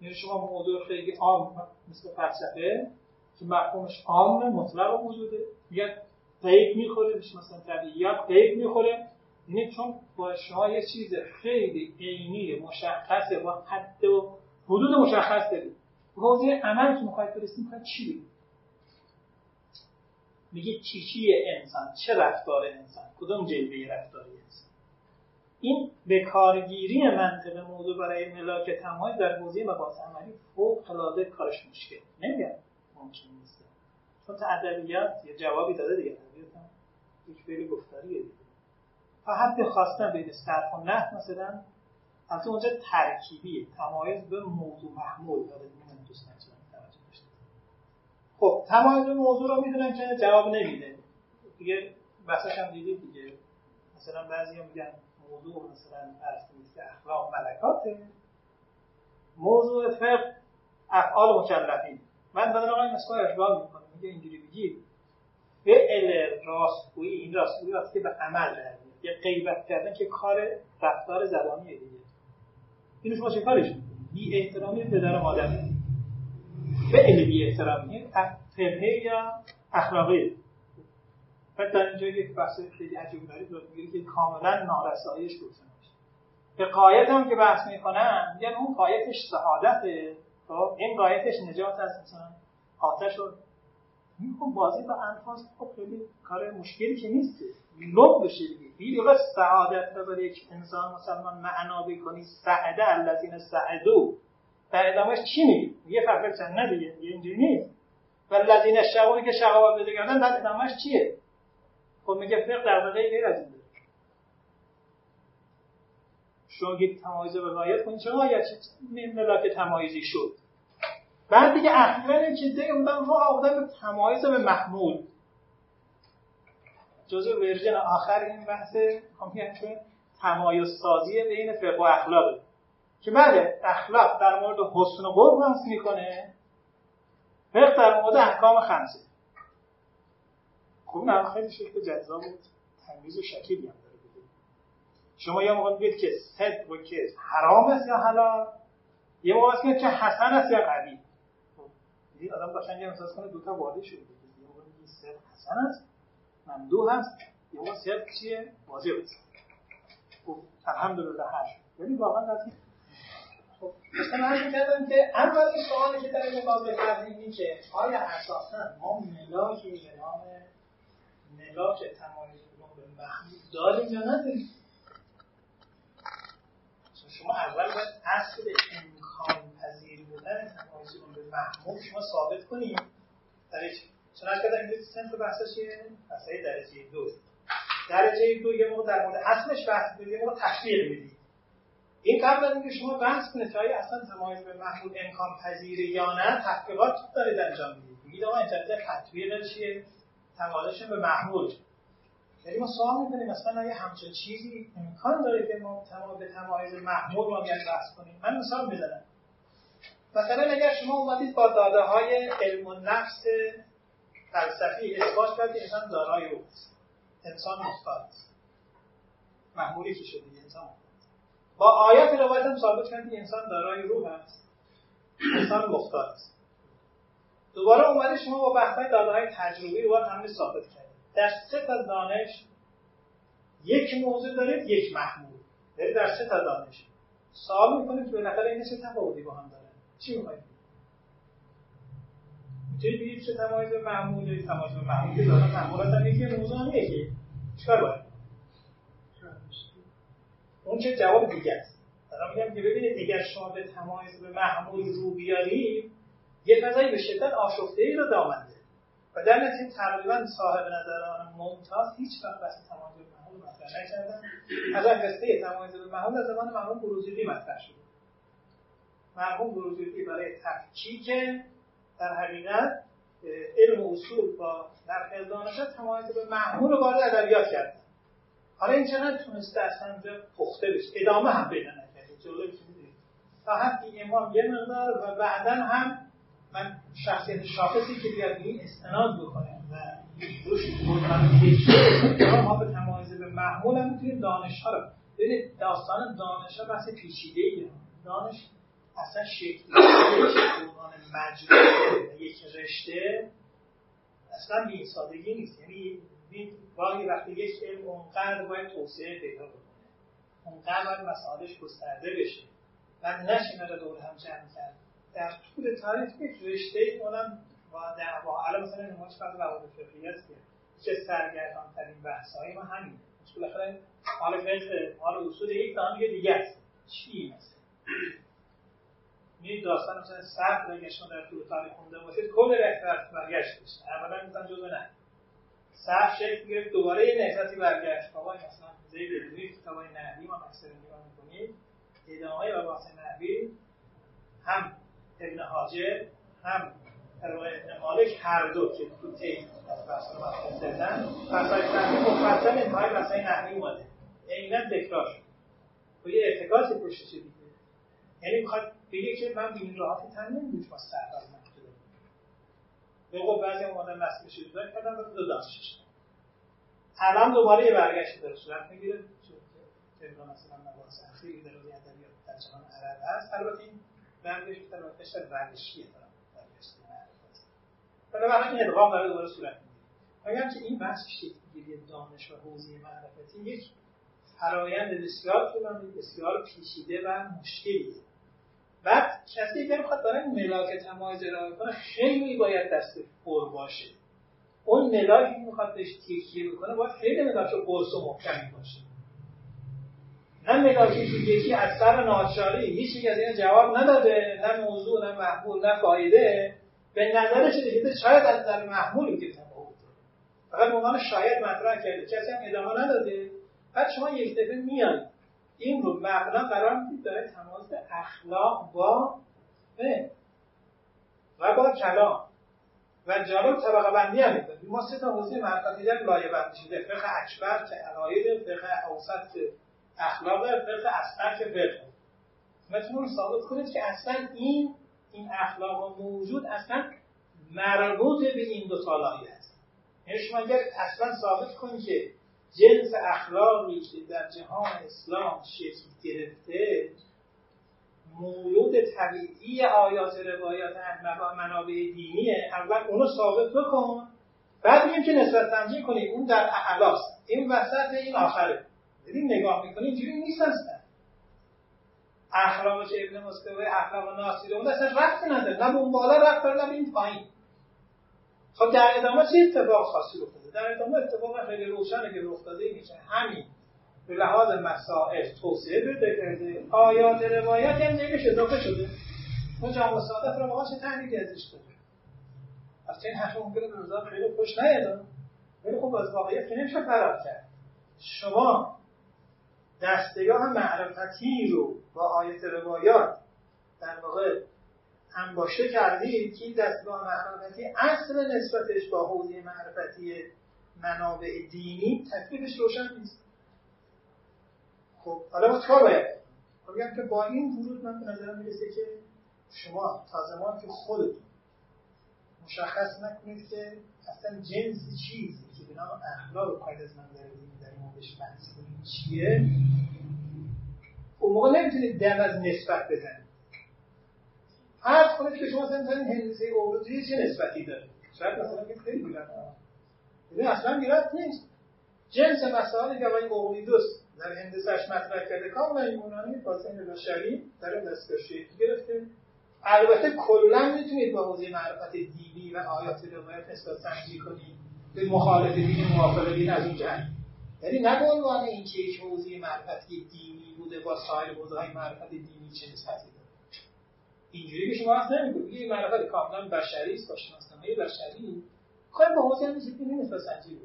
S2: یعنی شما موضوع خیلی عام مثل فلسفه که مفهومش عام مطلق وجوده میگن قیب می‌خوره مثلا طبیعیات قیب می‌خوره. یعنی چون با شما یه چیز خیلی عینی مشخصه با حد و حدود مشخص دارید. حوزه عمل که می‌خواید برسید می‌خواید چی بگید؟ میگه چی چی انسان؟ چه رفتار انسان؟ کدوم جلوه رفتاری انسان؟ این به کارگیری منطق موضوع برای ملاک تمایز در حوزه مباحث عملی فوق العاده کارش مشکل. نمیگم ممکن نیست. چون تا ادبیات یه جوابی داده دیگه. ادبیات هم یک فعل گفتاریه دیگه. تا حد خواستن بین صرف و نه مثلا از اونجا ترکیبی تمایز به موضوع محمول داره. من دوست توجه داشته خب تمایز به موضوع رو می‌دونن که جواب نمیده. دیگه بحثش هم دیدید دیگه. مثلا بعضی میگن موضوع مثلا فرض نیست اخلاق ملکاته. موضوع فقه افعال مکلفین. من بدن آقای مسکا اشبال می‌کنم میگه اینجوری بگید فعل راستگویی این راستگویی وقتی به عمل در یه غیبت کردن که کار رفتار زبانیه دیگه. اینو شما چه کارش بی احترامی پدر و مادر. فعل بی احترامی فقهه یا اخلاقی بعد در اینجا یک بحث خیلی عجیب دارید میگه که کاملا نارساییش روشن میشه به قایت هم که بحث می‌کنن میگن اون قایتش سعادته. خب این قایتش نجات از مثلا. آتش رو خب بازی با انفاس خب خیلی کار مشکلی که نیست. لب بشه دیگه. بیدی سعادت رو یک انسان مسلمان معنا بکنی. سعده الذین سعدو. در ادامهش چی میگی؟ یه فرق چند دیگه. اینجوری نیست. و الذین شقونی که شقاوت بده کردن در ادامهش چیه؟ خب میگه فقه در غیر از این شما گید تمایز به غایت کنید چه غایت ملاک تمایزی شد. بعد دیگه اخیرا این چیزی بودن رو آوردن به تمایز به محمول جزء ورژن آخر این بحث چون تمایز سازی بین فقه و اخلاق. که بله اخلاق در مورد حسن و قرب بحث می‌کنه. فقه در مورد احکام خمسه. خب این خیلی شکل جذاب بود تمیز و شکیلی هم داره شما یه موقع میگید که صدق و که حرام است یا حلال؟ یه موقع است که حسن است یا قبیح این آدم قشنگ احساس کنه دو تا واضح شده یه موقع میگه صدق حسن است ممدوح هست یه موقع صدق چیه؟ واضح است خب الحمدلله هر یعنی واقعا از خب مثلا عرض کردم که اولین سوالی که در این باب کردیم این که آیا اساسا ما ملاکی به نام ملاک تمایز به محمود داریم یا نداریم؟ شما اول باید اصل امکان پذیر بودن تمایز به محمود شما ثابت کنید در چون از کردم این سنف بحثا چیه؟ بحثای درجه دو. درجه دو یه موقع در مورد اصلش بحث می‌دید یه موقع تشویق می‌دید. این قبل از اینکه شما بحث کنید که آیا اصلا تمایز به محمود امکان پذیر یا نه تحقیقات دارید انجام می‌دید. میگید آقا اینترنت تطبیق چیه؟ تمایزشون به محمول یعنی ما سوال می‌کنیم مثلا اگه همچون چیزی امکان داره که ما تمام به تمایز محمول بیان بحث کنیم؟ من مثال می‌زنم. مثلا اگر شما اومدید با داده های علم و نفس فلسفی اثبات کردید انسان دارای او انسان مختار است. محمولی که شده انسان با آیات روایت هم ثابت کردید انسان دارای روح است. انسان مختار است. دوباره اومده شما با بحث داده های تجربی رو همه ثابت کردید در سه تا دانش یک موضوع دارید یک محمول. دارید در سه تا دانش. سوال می‌کنید که بالاخره این چه تفاوتی با هم دارن. چی می‌خواید می‌تونید بگید چه تمایز معمول تمایز معمول که دارن معمولات هم یکی موضوع هم یکی. چیکار اون چه جواب دیگه است. دارم میگم که ببینید اگر شما به تمایز به محمول رو بیارید یه فضایی به شدت آشفته ای رو دامنده. و در نتیجه تقریبا صاحب نظران ممتاز هیچ وقت بحث تمایز محمول مطرح نکردن. از قصه تمایز محمول از زمان مرحوم بروجردی مطرح شد. مرحوم بروجردی برای تفکیک در حقیقت علم و اصول با در دانشات تمایز به محمول رو وارد ادبیات کرد. حالا این چقدر تونسته اصلا پخته بشه؟ ادامه هم پیدا نکرده. جلوی تا حدی امام یه مقدار و بعدا هم من شخصیت شاخصی که بیاد این استناد بکنه و روش ما به تمایز به محمول هم می‌تونیم دانش ها رو ببینید داستان دانش ها بحث پیچیده ای دانش اصلا شکل عنوان مجموعه یک رشته اصلا به این سادگی نیست. یعنی واقعی وقتی یک علم اونقدر باید توسعه پیدا بکنه اونقدر باید مسائلش گسترده بشه. و نشه دور هم جمع کرد. در طول تاریخ یک رشته اونم با الان مثلا نمایش فرض روابط فقهی است که چه سرگردان ترین بحث های ما همین بالاخره حال فقه حال اصول یک دانه دیگه است. چی مثلا؟ می داستان مثلا صرف اگه شما در طول تاریخ خونده باشید کل رفت برگشت بشه. اولا مثلا جزء نه. صرف شکل گرفت دوباره یه نهضتی برگشت. بابا مثلا زید علمی کتابای نحوی ما اکثر نگاه می‌کنید ادامه مباحث نحوی هم ابن حاجر هم در مالک هر دو که تو تی از بحث مطلب زدن بحثای نحوی مفصل انتهای بحثای نحوی اومده. عینا تکرار شد. و یه ارتکاسی پشتش دیگه یعنی می‌خواد بگه که من این راحتی تن نمی‌دونم با سرکار مکتوبه به قول بعضی اومدن شده کردن دو دانشش الان دوباره یه برگشت داره صورت می‌گیره. طبق مثلا مباحث در روی ادبیات در جهان عرب هست. البته در واقعش روشیه دارم بنابراین این ادغام داره دوباره صورت می‌گیره. که این بحث شکلگیری دانش و حوزه معرفتی یک فرایند بسیار طولانی بسیار پیچیده و مشکلیه. بعد کسی که می‌خواد برای ملاک تمایز ارائه کنه خیلی باید دست پر باشه. اون ملاکی که می‌خواد بهش تکیه بکنه باید خیلی ملاک قرص و محکمی باشه. نه که یکی از سر ناچاری هیچ از این جواب نداده نه موضوع نه محمول نه فایده. به نظرش دیگه شاید از نظر محمول که تفاوت فقط عنوان شاید مطرح کرده. کسی هم ادامه نداده. بعد شما یک دفعه میایید این رو مبنا قرار می‌دید داره تماس اخلاق با و با کلام. و جالب طبقه بندی هم می‌کنه. ما سه تا حوزه معرفتی در لایه بندی شده فقه اکبر که عقاید فقه اوسط اخلاق فقه اصغر که فقه میتونون ثابت کنید که اصلا این این اخلاق موجود اصلا مربوط به این دو تا لایه است. یعنی شما اگر اصلا ثابت کنید که جنس اخلاقی که در جهان اسلام شکل گرفته مولود طبیعی آیات روایات منابع دینیه اول اونو ثابت بکن بعد میگیم که نسبت سنجی کنیم اون در اعلاست این وسط این آخره. ببین نگاه می‌کنیم اینجوری نیست اصلا اخلاق چه ابن مستوی اخلاق ناصری اون اصلا رفتی نداره. نه اون بالا رفت به این پایین. خب در ادامه چه اتفاق خاصی رو در ادامه اتفاق خیلی روشنه که رخ داده میشه همین به لحاظ مسائل توسعه پیدا کرده آیات روایت هم نمیشه اضافه شده. اون جامعه سعادت رو چه تحریکی ازش داره از این حرف ممکنه به نظر خیلی خوش نیاد. ولی خب از واقعیت که نمیشه فرار کرد. شما دستگاه معرفتی رو با آیت روایات در واقع انباشته کردید که این دستگاه معرفتی اصل نسبتش با حوزه معرفتی منابع دینی تکلیفش روشن نیست. خب حالا ما چکار باید میگم که با این ورود من به نظرم می‌رسه که شما تا زمان که خودتون مشخص نکنید که اصلا جنس چیزی که نام اخلاق و قاید از منظر دینی در موردش بحث کنید چیه؟ اون موقع نمی‌تونید دم از نسبت بزنید. فرض کنید که شما مثلا هندسه اولوژی چه نسبتی داره؟ شاید مثلا خیلی بلند این اصلا میرد نیست. جنس مسائلی که آقای اولیدوس در هندسش مطرح کرده کاملا یونانی فاسین بشری در دستگاه گرفته. البته کلا می‌تونید با حوزه معرفت دینی و آیات روایت نسبت سنجی کنید. به مخالف دین موافق دین از اون یعنی نه به عنوان اینکه یک حوزه معرفتی دینی بوده با سایر حوزه معرفت دینی چه نسبتی داره. اینجوری که شما وقت نمی‌کنید یه معرفت کاملا بشری است با بشری. کاری با حوزه دینی نیست سنجی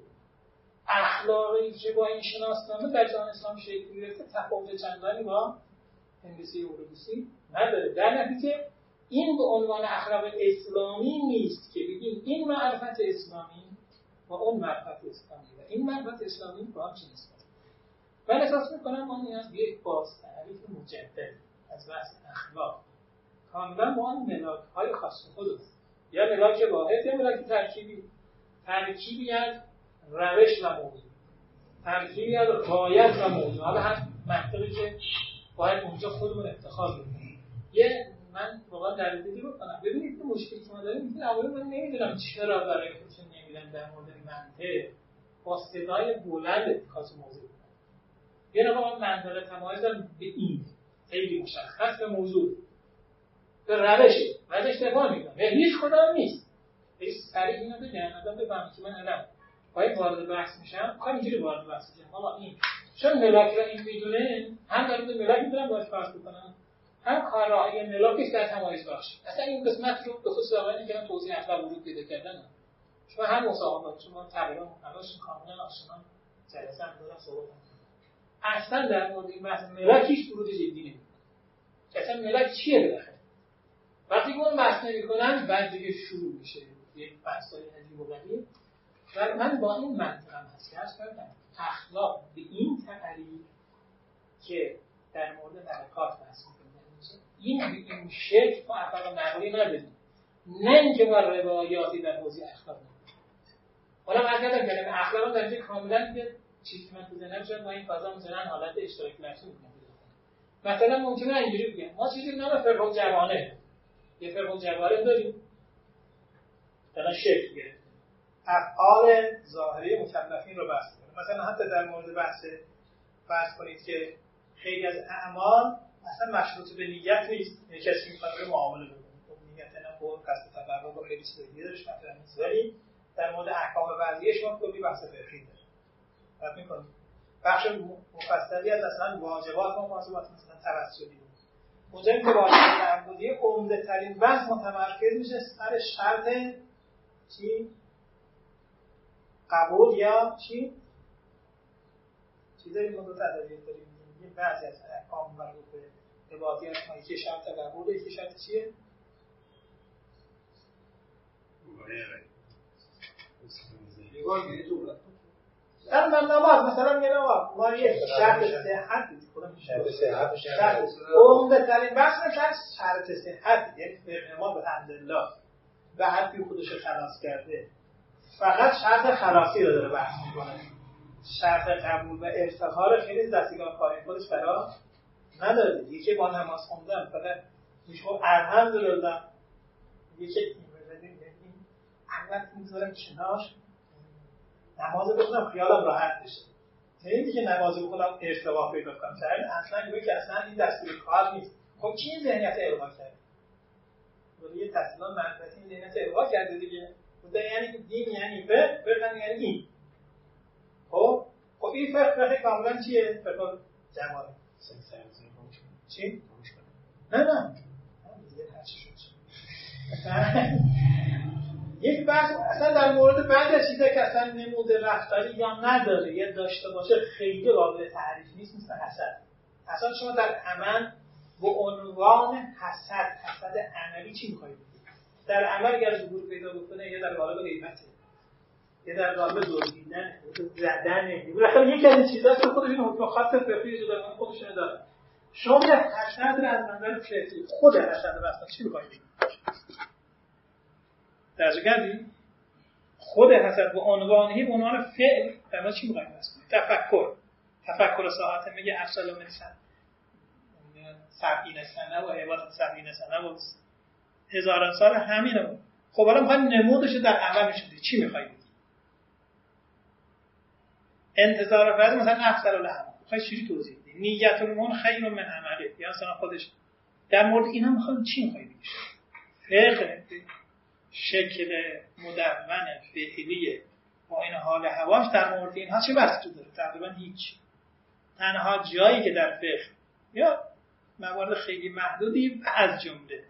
S2: اخلاقی که با این شناسنامه در جهان اسلام شکل گرفته تفاوت چندانی با هندسی اورودوسی نداره. در نتیجه این به عنوان اخلاق اسلامی نیست که بگیم این معرفت اسلامی و اون معرفت اسلامی و این معرفت اسلامی با هم چیز من احساس می‌کنم ما نیاز به یک باز تعریف مجدد از بحث اخلاق. کاملا با آن ملاک های خاص خود یا ملاک واحد یا ملاک ترکیبی. ترکیبی از روش و موضوع. ترکیبی از رایت و موضوع. حالا هم منطقی که باید اونجا خودمون افتخار بکنیم. یه من واقعا دلیلی بکنم. ببینید که مشکلی که ما داریم این اولی من نمی‌دونم چرا برای خودشون نمیدن در مورد منطق با صدای بلند اتخاذ موضوع یه نگاه من منطقه تمایزم به این خیلی مشخص به موضوع. به روشه ازش دفاع می‌کنم هیچ خدا نیست. خیلی سریع اینو بگم آدم بفهمه که من الان باید وارد بحث میشم کار اینجوری وارد بحث میشم حالا این چون ملاک را این می‌دونه هم در مورد ملاک می‌تونم باش بحث بکنم هم کارهای ملاکش در تمایز باشه اصلا این قسمت رو به خصوص آقایانی که توضیح اخلاق ورود پیدا کردن شما هم مصاحبات شما تقریبا همش کاملا آشنا جلسه هم دارم صحبت اصلا در مورد این بحث ملاک هیچ ورود جدی نمی‌کنه. اصلا ملاک چیه بالاخره؟ وقتی اون بحث نمی‌کنن بعد دیگه شروع میشه. یک بحثای عجیب و غریب. و من با این منطقم هست که کردم اخلاق به این تعریف که در مورد ملکات بحث این به این شکل ما اخلاق نقلی نداریم. نه اینکه ما روایاتی در حوزه اخلاق حالا من کردم کلمه اخلاق در اینجا کاملا یه چیزی من تو ذهنم شد با این فضا مثلا حالت اشتراک نفسی می‌کنم مثلا ممکنه اینجوری بگم ما چیزی نام فرق جوانه. یه فرق جوانه داریم. دارن شکل گرفت افعال ظاهری مکلفین رو بحث کنیم مثلا حتی در مورد بحث فرض کنید که خیلی از اعمال اصلا مشروط به نیت نیست. یه کسی می‌خواد معامله بکنه. خب نیت نه خب قصد تقرب و خیلی چیزایی دارش مثلا. نیست ولی در مورد احکام وضعی شما کلی بحث فقهی داره. بعد می‌کنید بخش مفصلی از اصلا واجبات و واجبات مثلا توسلی بود. اونجا که واجبات تعبدی عمده ترین بحث متمرکز میشه سر شرط چی؟ قبول یا چی؟ چیزایی ما دو تا ادبیات داریم. بعضی از احکام مربوط به عبادی ما یکی شرط قبول یکی شرط چیه؟ در من نماز مثلا یه نماز. ما یه شرط صحت شرط صحت شرط. عمده ترین بحث شرط شرط صحت. یعنی فقه ما به حمدالله به حدی خودش خلاص کرده. فقط شرط خلاصی رو داره بحث می‌کنه. شرط قبول و افتخار خیلی دستگاه کاری. خودش برا نداره یکی با نماز خوندن فقط میشه الحمدلله یکی این اول می‌ذارم کناش نماز بخونم خیالم راحت بشه. نه که نماز بخونم اشتباه پیدا کنم. چون اصلا که اصلا این دستور کار نیست. خب کی این ذهنیت ارضا کرد ولی یه تحصیلات منفعتی این ذهنیت ارضا کرده دیگه. یعنی دین یعنی به فقه یعنی این خب؟ خب این فقه فقه کاملا چیه؟ فقه جماله چی؟ نه نه. یک بحث اصلا در مورد بعد از چیزایی که اصلا نمود رفتاری یا نداره یا داشته باشه خیلی قابل تعریف نیست مثل حسد. اصلا شما در عمل به عنوان حسد حسد عملی چی می‌خواید؟ در عمل اگر ظهور پیدا بکنه یا در قالب غیبته یا در قالب دزدیدن زدن. بالاخره یکی از چیزا که این حکم خاص فقهی جدا خودش داره. شما حسد رو از منظر فقهی خود حسد بس چی می‌خواید؟ درجه خود حسد به عنوانی به عنوان فعل در چی می‌خوایم تفکر. تفکر ساعت میگه افضل من سن سبعین سنه و عبادت سبعین سنه و هزاران سال همینه. خب حالا می‌خوایم نمودش در عمل شده چی می‌خوایم انتظار فرض مثلا افضل العمل. می‌خوای چجوری توضیح بدی نیت المؤمن خیر من عمله. یا مثلا خودش در مورد اینا می‌خوایم چی می‌خوای بگی فقه. شکل مدون فعلی با این حال هواش در مورد اینها چه بحثی داره؟ تقریبا هیچ. تنها جایی که در فقه یا موارد خیلی محدودی و از جمله.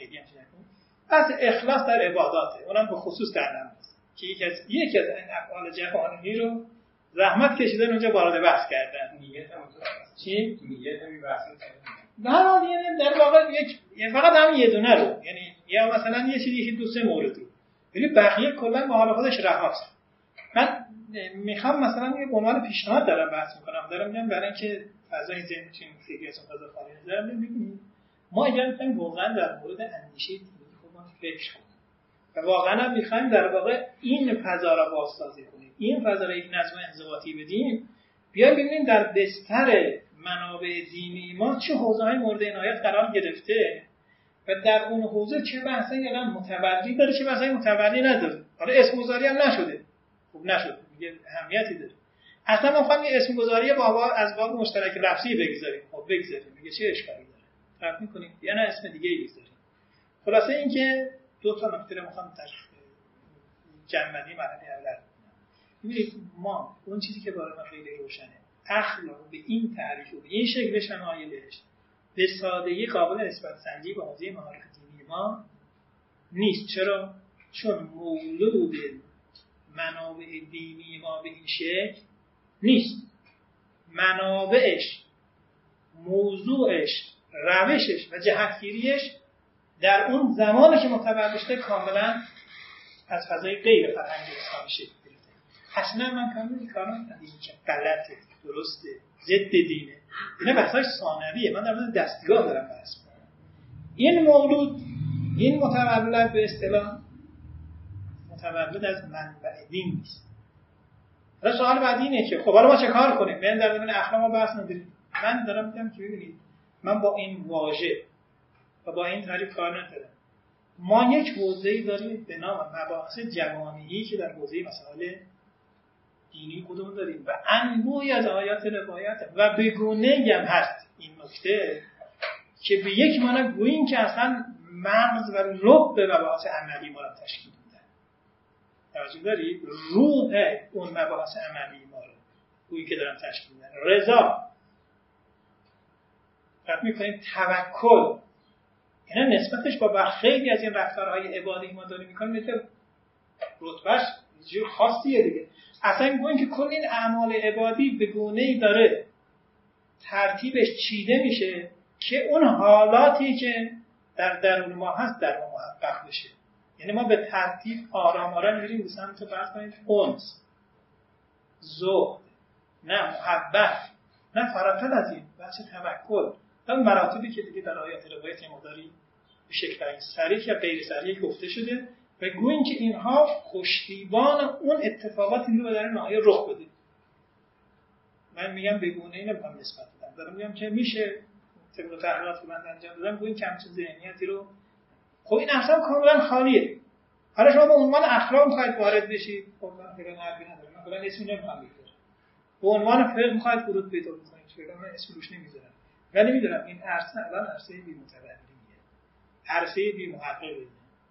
S2: هم بحث اخلاص در عباداته. اونم به خصوص در نماز. که یکی از یکی از این افعال جهانی رو زحمت کشیدن اونجا وارد بحث کردن. چی؟ نیت بحث نه یعنی در واقع یک فقط همین یه دونه رو. یعنی یا مثلا یه چیزی که دو سه مورد رو ولی بقیه کلا به حال خودش رهاست. من می‌خوام مثلا یه عنوان پیشنهاد دارم بحث می‌کنم. دارم میگم برای اینکه فضای ذهن چین خیلی از فضا خالی دارم ما اگر می‌خوایم واقعا در مورد اندیشه دینی خودمون فکر کنیم. و واقعا هم می‌خوایم در واقع این فضا را بازسازی کنیم. این فضا را یک نظم انضباطی بدیم. بیایم ببینیم در بستر منابع دینی ما چه حوزه های مورد عنایت قرار گرفته و در اون حوزه چه بحثی الان متولی داره چه بحثی متولی نداره. حالا اسم گذاری هم نشده. خوب نشد میگه اهمیتی داره. اصلا ما خواهیم اسم گذاری با از باب مشترک لفظی بگذاریم. خب بگذاریم. میگه چه اشکالی داره؟ فرق می‌کنیم. یا نه اسم دیگه بگذاریم. خلاصه اینکه دو تا نکته رو می‌خوام در جنبندی مرحله اول ببینید ما اون چیزی که برای ما خیلی روشنه. اخلاق به این تعریف و به این شکل شمایلش به سادگی قابل نسبت سنجی به حوزه مهارت دینی ما نیست. چرا؟ چون مولود منابع دینی ما به این شکل نیست. منابعش موضوعش روشش و جهتگیریش در اون زمانی که متولد کاملا از فضای غیر فرهنگ اسلامی شکل گرفته. اصلا من کاملا کار این که غلطه درسته. ضد دینه. اینا بحثای ثانویه. من در مورد دستگاه دارم بحث می‌کنم. این مولود این متولد به اصطلاح متولد از منبع دین نیست. حالا سوال بعدی اینه که خب حالا ما چه کار کنیم؟ من در زمین اخلاق بحث نداریم من دارم میگم که ببینید من با این واژه و با این تعریف کار ندارم. ما یک حوزه‌ای داریم به نام مباحث جوانیی که در حوزه مسائل دینی خودمون داریم؟ و انبوهی از آیات روایت و بگونه هم هست این نکته که به یک معنی گوییم که اصلا مغز و لب به مباحث عملی ما را تشکیل میدن توجه دارید؟ روح اون مباحث عملی ما رو. گویی که دارم تشکیل میدن. رضا. فقط می‌کنیم توکل. یعنی نسبتش با خیلی از این رفتارهای عبادی ما داریم می‌کنیم مثل رتبهش جور خاصیه دیگه. اصلا می‌گویم که کل این اعمال عبادی به گونه ای داره ترتیبش چیده میشه که اون حالاتی که در درون ما هست در ما محقق بشه. یعنی ما به ترتیب آرام آرام میریم. به سمت فرض کنید اونس زهد نه محبت نه فراتر از این بحث توکل. اون مراتبی که دیگه در آیات روایت مداری به شکل سریح یا غیر سریح گفته شده. و گوین که اینها پشتیبان اون اتفاقاتی رو در نهایه رخ بده. من میگم بگونه اینو نمی‌خوام نسبت بدم. دارم میگم که میشه طبق تحقیقات که من انجام دادم گوین که همچین ذهنیتی رو خب این اصلا کاملا خالیه. حالا شما به عنوان اخلاق می‌خواید وارد بشید خب من خیلی حرفی ندارم. من کلا اسمی نمی‌خوام بگیرم به عنوان فقه می‌خواید ورود پیدا بکنید چرا من اسم روش نمی‌ذارم. ولی می‌دونم این عرصه الان عرصه بی عرصه بی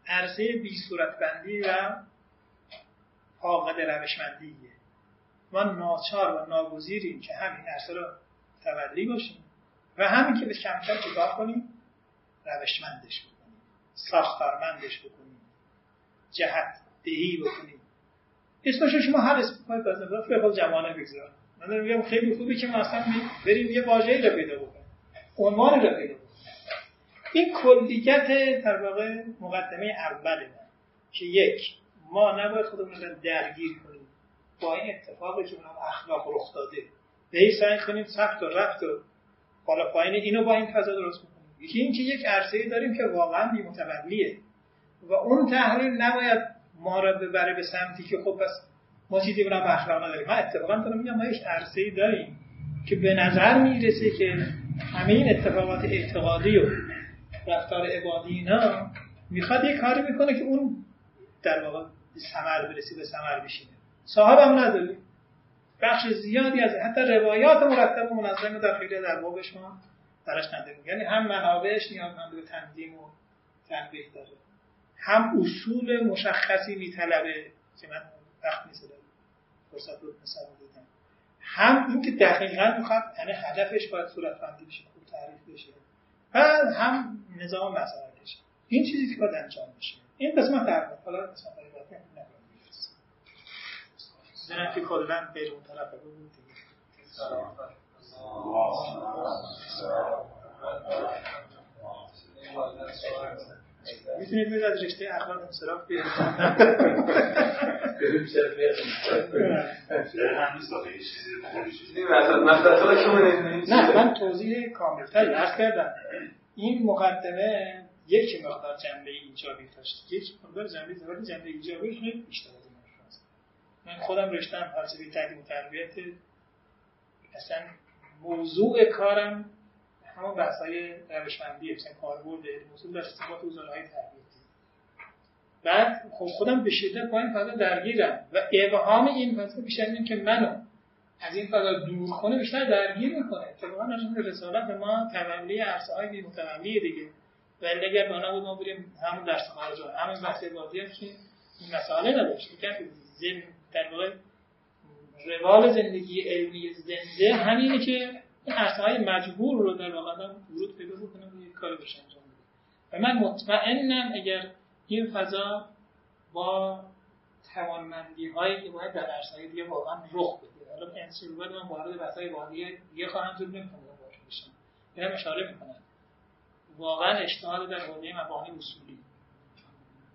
S2: عرصه بی بندی و فاقد روشمندیه. ما ناچار و ناگزیریم که همین عرصه رو تولی باشیم و همین که به کم کم چکار کنیم؟ روشمندش بکنیم ساختارمندش بکنیم جهت دهی بکنیم. اسمش شما هر اسم کنید از نظر فقه جوانه بگذار. من میگم خیلی خوبه که ما اصلا بریم یه واژه‌ای رو پیدا بکنیم عنوان رو پیدا این کلیت در واقع مقدمه اول که یک ما نباید خودمون رو درگیر کنیم با این اتفاقی که اخلاق رخ داده به سعی کنیم سخت و رفت و بالا پایین اینو با این فضا درست کنیم یکی اینکه یک عرصه داریم که واقعا بی متولیه و اون تحلیل نباید ما را ببره به سمتی که خب بس ما چیزی برام اخلاق نداریم. ما اتفاقا دارم میگم ما یک عرصه داریم که به نظر می‌رسه که همه این اتفاقات اعتقادی و رفتار عبادی اینا می‌خواد یه کاری می‌کنه که اون در واقع به ثمر برسی به ثمر بشینه. صاحب هم نداری. بخش زیادی از حتی روایات مرتب و منظم در خیلی در بابش ما درش نداریم. یعنی هم منابعش نیازمند به تنظیم و تنبیه داره. هم اصول مشخصی میطلبه که من وقت نیست فرصت رو مثلا هم اینکه دقیقا می‌خواد یعنی هدفش باید صورت بندی بشه خوب تعریف بشه. و هم نظام مسائلش این چیزی که باید انجام بشه. این قسمت در حالا قسمت های زنم که کلا غیر مترقبه بود. می‌تونید از رشته اخلاق انصراف بیارید نه من توضیح کاملتری عرض کردم. این مقدمه یک مقدار جنبه ایجابی داشت. یک مقدار جنبه زیادی جنبه ایجابی خیلی بیشتر از این من خودم رشتم فلسفه تعلیم و تربیت اصلا موضوع کارم همون بحث های روشمندی مثلا کاربرد موضوع در استفاده حوزه های تربیتی. بعد خب خودم به شدت با این فضا درگیرم و ابهام این فضا بیشتر این که منو از این فضا دور کنه بیشتر درگیر می‌کنه. اتفاقا نشون رسالت به ما تولی عرصه های بی دیگه. ولی اگر بانا بود ما بریم همون درس خارج همین بحث بازی که این مسئله نداشت. که زن در واقع روال زندگی علمی زنده همینه که این عرصه های مجبور رو در واقع ورود پیدا بکنه و یک کاری بشه انجام بده و من مطمئنم اگر این فضا با توانمندی هایی که باید در عرصه های دیگه واقعا رخ بده. حالا بعد من وارد بحث های واقعی دیگه خواهم شد نمی‌تونم وارد بشم. اینم اشاره می‌کنم. واقعا اجتهاد در حوزه مبانی اصولی.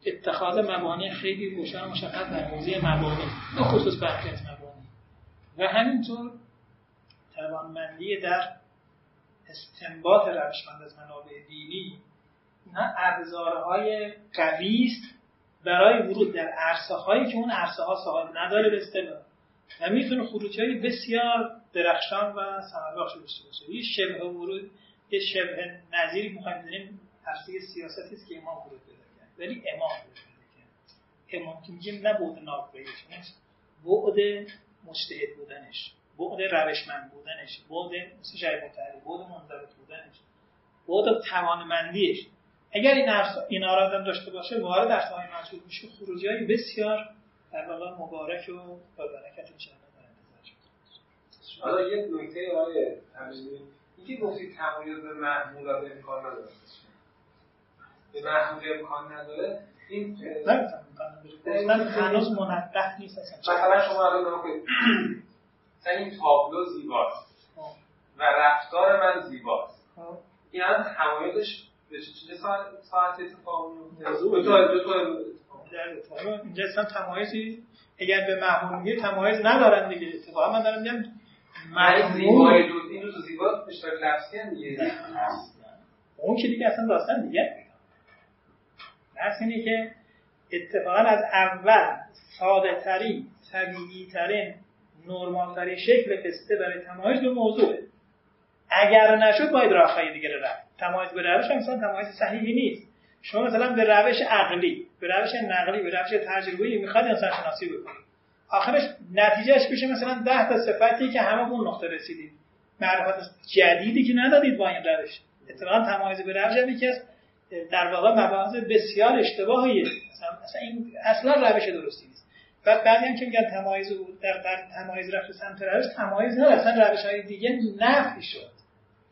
S2: اتخاذ مبانی خیلی روشن مشخص در حوزه مبانی به خصوص برکت مبانی. و همینطور توانمندی در استنباط روشمند از منابع دینی نه ابزارهای قوی است برای ورود در عرصه هایی که اون عرصه ها صاحب نداره به اصطلاح. و می‌تونه خروجی های بسیار درخشان و ثمربخش داشته باشه. یه شبه ورود یه شبه نظیری می‌خوایم بزنیم عرصه سیاستی است که امام ورود پیدا کرد. ولی امام ورود پیدا کرد. امام که میگیم نه بعد ناقبهیش بعد مجتهد بودنش. بعد روشمند بودنش بعد مثل شاید متحری بعد منضبط بودنش بعد توانمندیش. اگر این اینا را داشته باشه وارد در های مجهول میشه. خروجی های بسیار در واقع مبارک و با برکت انتظار
S3: حالا یک نکته آقای اینکه گفتید تمایز به محمولات امکان نداره. به محمول امکان نداره. این
S2: هنوز منبه نیست
S3: مثلا شما الان کنید این تابلو زیباست. و رفتار من زیباست. خب. این از تمایزش به چه ساعت اتفاق
S2: اینجا اصلا تمایزی اگر به محمول میگه تمایز ندارن دیگه. اتفاقا من دارم میگم
S3: زیبای دو این رو زیبا اشتراک لفظی هم دیگه.
S2: اون که دیگه اصلا داستان دیگه. بحث اینه که اتفاقا از اول ساده ترین طبیعی ترین نرمال ترین شکل قصه برای تمایز به موضوع. اگر نشد باید راه دیگه رفت. تمایز به روش هم تمایز صحیحی نیست. شما مثلا به روش عقلی به روش نقلی به روش تجربی می‌خواد انسان شناسی بکنید. آخرش نتیجهش بشه مثلا ده تا صفتی که همه اون نقطه رسیدید معرفت جدیدی که ندادید با این روش. اتفاقا تمایز به روش هم از در واقع مباحث بسیار اشتباهیه. مثلا, این اصلا روش درستی نیست. بعد بعدی هم که میگن تمایز در, در تمایز رفت سمت روش تمایز نه اصلا روش های دیگه نفی شد.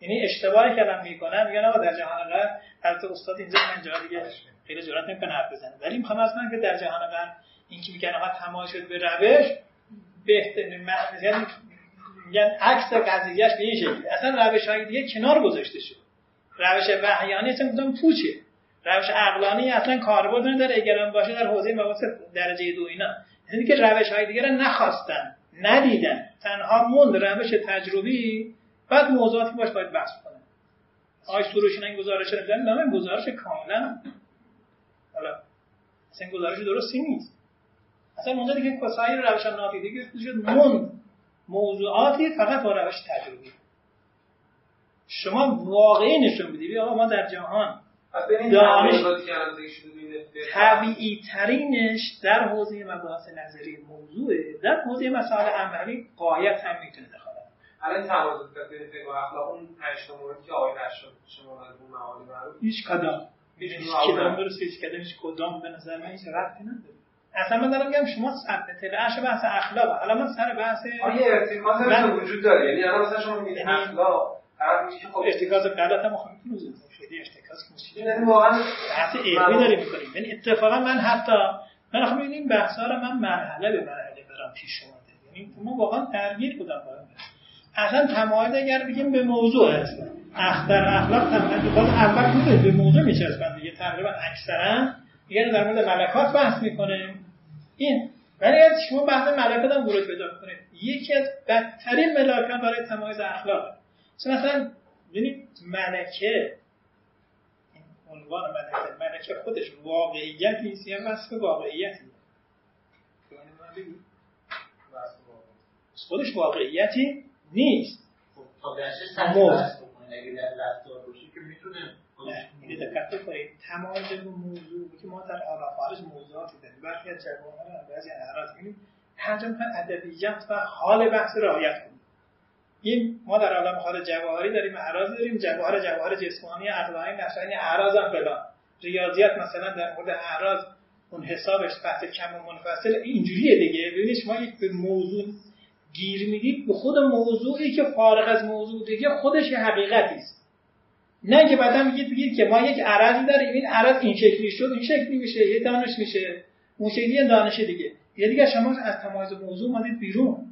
S2: یعنی اشتباهی که الان می‌کنن میگن آقا در جهان غرب البته استاد اینجا من جا دیگه خیلی جرئت نمی‌کنه حرف بزنه. ولی می‌خوام از من که در جهان غرب این که میگن آقا تمایز شد به روش بهترین یعنی میگن عکس قضیهش به این شکل. اصلا روش های دیگه کنار گذاشته شد. روش وحیانی اصلا گفتم پوچه؟ روش عقلانی اصلا کاربرد نداره اگر باشه در حوزه مباحث درجه دو اینا. یعنی که روش های دیگه رو نخواستن ندیدن. تنها موند روش تجربی بعد موضوعاتی باش باید بحث کنن آقای سروشین این گزارش رو دیدن این گزارش کاملا. حالا اصلا گزارش درستی نیست. اصلا اونجا دیگه سایر روش نادیده شد موند موضوعاتی فقط با روش تجربی. شما واقعی نشون بدید آقا ما در جهان
S3: دانش
S2: طبیعی ترینش در حوزه مباحث نظری موضوعه. در حوزه مسائل عملی قایت هم می‌تونه دخالت
S3: الان تمایز فقه و اخلاق اون پنج تا مورد که آقای نشد شما در اون معانی معروف.
S2: هیچ کدام. هیچ کدام. درست هیچ کدام هیچ کدام. به نظر من هیچ ربطی نداره. اصلا من دارم میگم شما سر تلعش بحث اخلاق. حالا من سر بحث
S3: آیا ارتکاز وجود داره. یعنی الان مثلا شما میگید یعنی اخلاق
S2: خب ارتکاز غلط هم ارتکاز که یعنی واقعا بحث علمی داریم می‌کنیم. یعنی اتفاقا من حتی من خب این بحثا رو من مرحله به مرحله برام پیش اومده. یعنی ما واقعا درگیر بودم اصلا تمایل اگر بگیم به موضوع هست اختر اخلاق تمایل باز اول بوده به موضوع میچسبن دیگه. تقریبا اکثرا دیگه در مورد ملکات بحث می‌کنه این ولی از شما بحث ملکات هم ورود پیدا کنید یکی از بدترین ملاکات برای تمایز اخلاق. مثلا ببینید ملکه عنوان ملکه ملکه خودش واقعیت نیست یا وصف واقعیتی؟ خودش واقعیتی نیست.
S4: خب که می‌تونه
S2: دقت کنید تمام موضوع که ما در خارج موضوعاتی داریم برخی از جوامع بعضی اعراض می‌بینیم هر جا ادبیات و حال بحث رعایت کنیم این ما در عالم خارج جواهری داریم اعراض داریم. جواهر جواهر جسمانی اخلاقی نفسانی اعراض هم فلان. ریاضیات مثلا در مورد اعراض اون حسابش بحث کم و منفصل. اینجوریه دیگه. ببینید شما یک به موضوع گیر می‌دید به خود موضوعی که فارغ از موضوع دیگه خودش حقیقتی است. نه که بعدا میگید بگید که ما یک عرضی داریم. این عرض این شکلی شد این شکلی میشه یه دانش میشه. اون شکلی دانش دیگه. یه دیگه شما از تمایز موضوع مادید بیرون.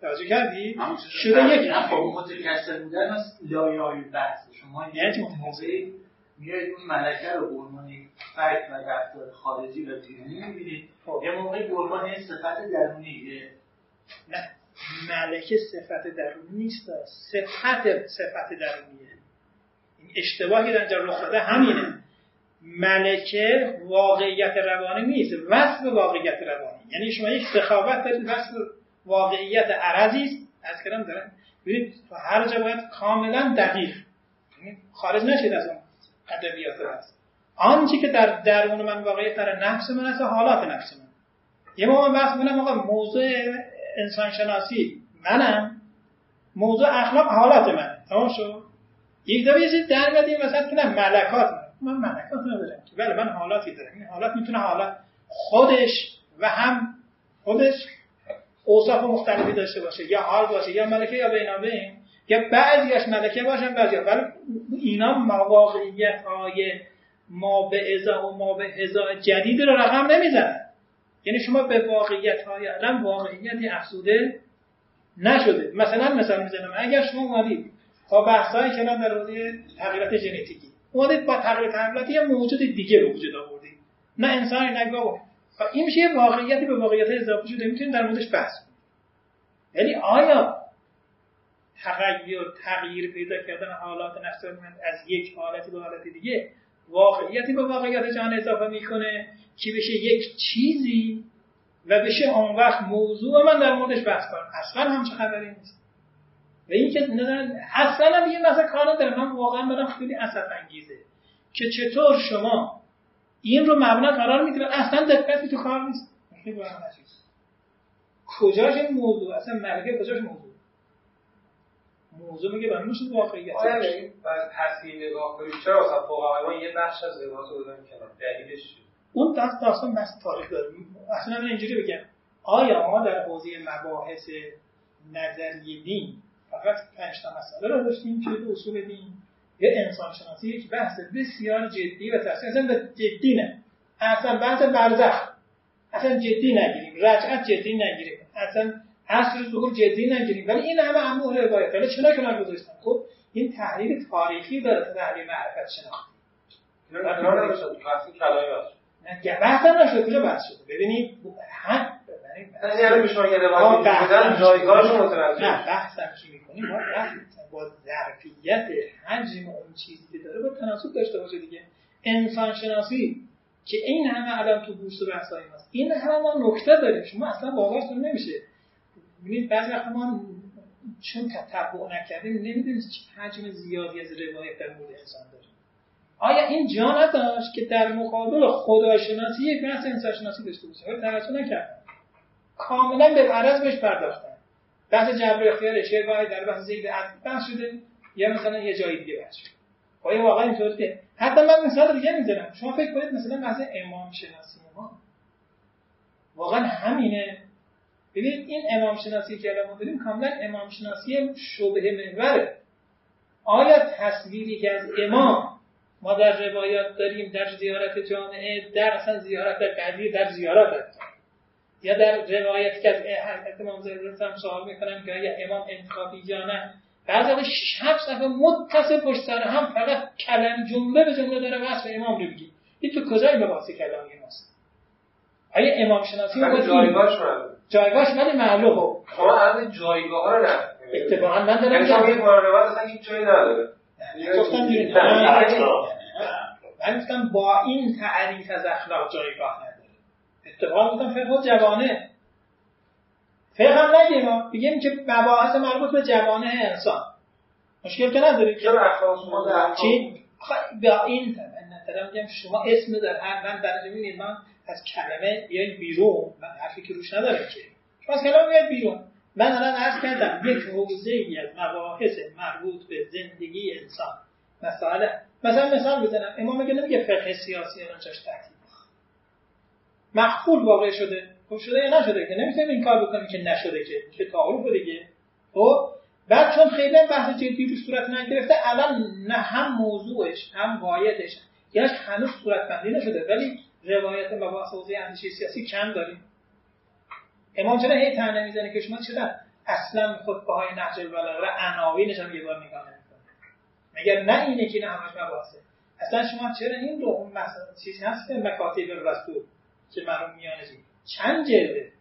S2: توجه کردی؟
S4: شده یک خب متکثر بودن از لایه‌های بحث. شما یعنی موقعی میاید اون ملکه رو عنوان فرد و رفتار خارجی و بیرونی می‌بینید. خب. یه موقعی به عنوان صفت درونی
S2: نه. ملکه صفت درونی نیست. صفت صفت درونیه. این اشتباهی در اینجا رخ داده همینه. ملکه واقعیت روانی نیست. وصف واقعیت روانی. یعنی شما یک سخاوت دارید وصف واقعیت عرضی است. از کلام دارن ببینید تو هر جا باید کاملا دقیق. یعنی خارج نشید از اون ادبیات هست. آنچه که در درون من واقعیت در نفس من است حالات نفس من. یه موقع بحث کنم آقا موضوع انسان شناسی منم موضوع اخلاق حالات من تمام شد؟ یک دفعه یه در بدیم مثلا که نه ملکات من من ملکات ندارم که. بله من حالاتی دارم. این حالات می‌تونه حالات خودش و هم خودش اوصاف مختلفی داشته باشه یا حال باشه یا ملکه یا بینابین یا بعضیش ملکه باشن بعضی ولی اینا مواقعیت های ما به ازا و ما به ازا جدید رو رقم نمی‌زنن. یعنی شما به واقعیت های علم واقعیتی افسوده نشده. مثلا مثلا می‌زنم. اگر شما اومدید با بحث های کلام در مورد تغییرات ژنتیکی اومدید با تغییر تغییرات یه موجود دیگه به وجود آوردید. نه انسانی نه گاو. این میشه یه واقعیتی به واقعیت اضافه شده می‌تونید در موردش بحث کنید یعنی آیا تغییر تغییر پیدا کردن حالات نفس من از یک حالتی به حالت دیگه واقعیتی به واقعیت جهان اضافه می‌کنه که بشه یک چیزی و بشه آن وقت موضوع؟ من در موردش بحث کنم. اصلا هم چه خبری نیست. و این که اصلا هم یه مثلا کار نداره من واقعا برام خیلی اصف انگیزه که چطور شما این رو مبنا قرار می‌دید اصلا دقتی تو کار نیست. کجاش این موضوع؟ اصلا ملکه کجاش موضوع؟ موضوع میگه برای میشه واقعیت
S3: آیا این تصویر نگاه کنید چرا اصلا ما یه بخش از لباس رو بودن کنار. دلیلش
S2: اون دست داستان بحث تاریخ داره. اصلا من اینجوری بگم. آیا ما در حوزه مباحث نظری دین فقط پنج تا مسئله رو داشتیم که اصول دین؟ یه انسان شناسی یک بحث بسیار جدی و تاثیر اصلا جدی نه. اصلا بحث برزخ. اصلا جدی نگیریم. رجعت جدی نگیریم. اصلا اصل ظهور جدی نگیریم. ولی این همه امور روایت. ولی چرا کنار گذاشتن خب این تحلیل تاریخی داره. تحلیل معرفت شناختی. نه بحث. هم نشده کجا بحث شده ببینید هم
S3: یعنی شما یه روایت بودن جایگاهش متوجه
S2: نه بحث هم می‌کنیم؟ ما با ظرفیت حجم اون چیزی که داره با تناسب داشته باشه دیگه. انسان شناسی که این همه الان تو بورس و بحث هست این همه ما نکته داریم. شما اصلا باورتون نمیشه. ببینید بعضی وقتا ما چون تتبع نکردیم نمی‌دونیم چه حجم زیادی از روایت در مورد انسان داریم. آیا این جا نداشت که در مقابل خداشناسی یک بحث انسانشناسی داشته باشه؟ ولی توجه نکرد کاملا به عرض بهش پرداختن. بحث جبر اختیار اشتباهی در بحث زید بحث شده. یا مثلا یه جای دیگه بحث شده. آیا واقعا اینطور که حتی من مثال دیگه می‌زنم. شما فکر کنید مثلا بحث امام شناسی ما. واقعا همینه. ببینید این امام شناسی که الان داریم کاملا امام شناسی شبه محوره. آیا تصویری که از امام ما در روایات داریم در زیارت جامعه در اصلا زیارت قدیر در زیارت یا در روایت که از حضرت امام زرزت هم سوال می‌کنم که آیا امام انتخابی یا نه؟ بعضی وقت شش هفت صفحه متصل پشت سر هم فقط کلم جمله به جمله داره وصف امام رو بگی این تو کجای مباحث کلامی ماست؟ آیا امام شناسی
S3: رو جایگاهش
S2: جایگاهش ولی معلوم
S3: شما از جایگاه ها رو نه
S2: اتفاقا من دارم
S3: یعنی شما یک روایت اصلا هیچ جایی نداره.
S2: گفتم من گفتم با این تعریف از اخلاق جایگاه نداره اتفاقا گفتم فقه جوانه. فقه هم نگیم ما. بگیم که مباحث مربوط به جوانه انسان. مشکل که نداری
S3: چرا اخلاق شما
S2: چی؟ با این میگم شما اسم در هر من در می‌بینید. من از کلمه بیاید بیرون. من حرفی که روش نداره که. شما از کلمه بیاید بیرون. من الان عرض کردم یک حوزه ای از مباحث مربوط به زندگی انسان. مثلا مثلا مثال بزنم. امام میگه نمیگه فقه سیاسی الان چاش تحقیق مخفول واقع شده. خب شده یا نشده که؟ نمی‌تونیم این کار بکنیم که نشده که که تعارف دیگه خب؟ بعد چون خیلی بحث جدی رو صورت نگرفته الان نه هم موضوعش هم وایتش یعنی هنوز صورت بندی نشده ولی روایت مباحث حوزه اندیشه سیاسی کم داریم. امام چرا هی تن نمی‌زنه که شما چرا اصلا خطبه های نهج البلاغه عناوینش هم یه بار نگاه مگر نه اینه که نه همش مباحثه؟ اصلا شما چرا این رو اون مثلا چیز هست مکاتب رسول. که مرحوم میانه چند جلده؟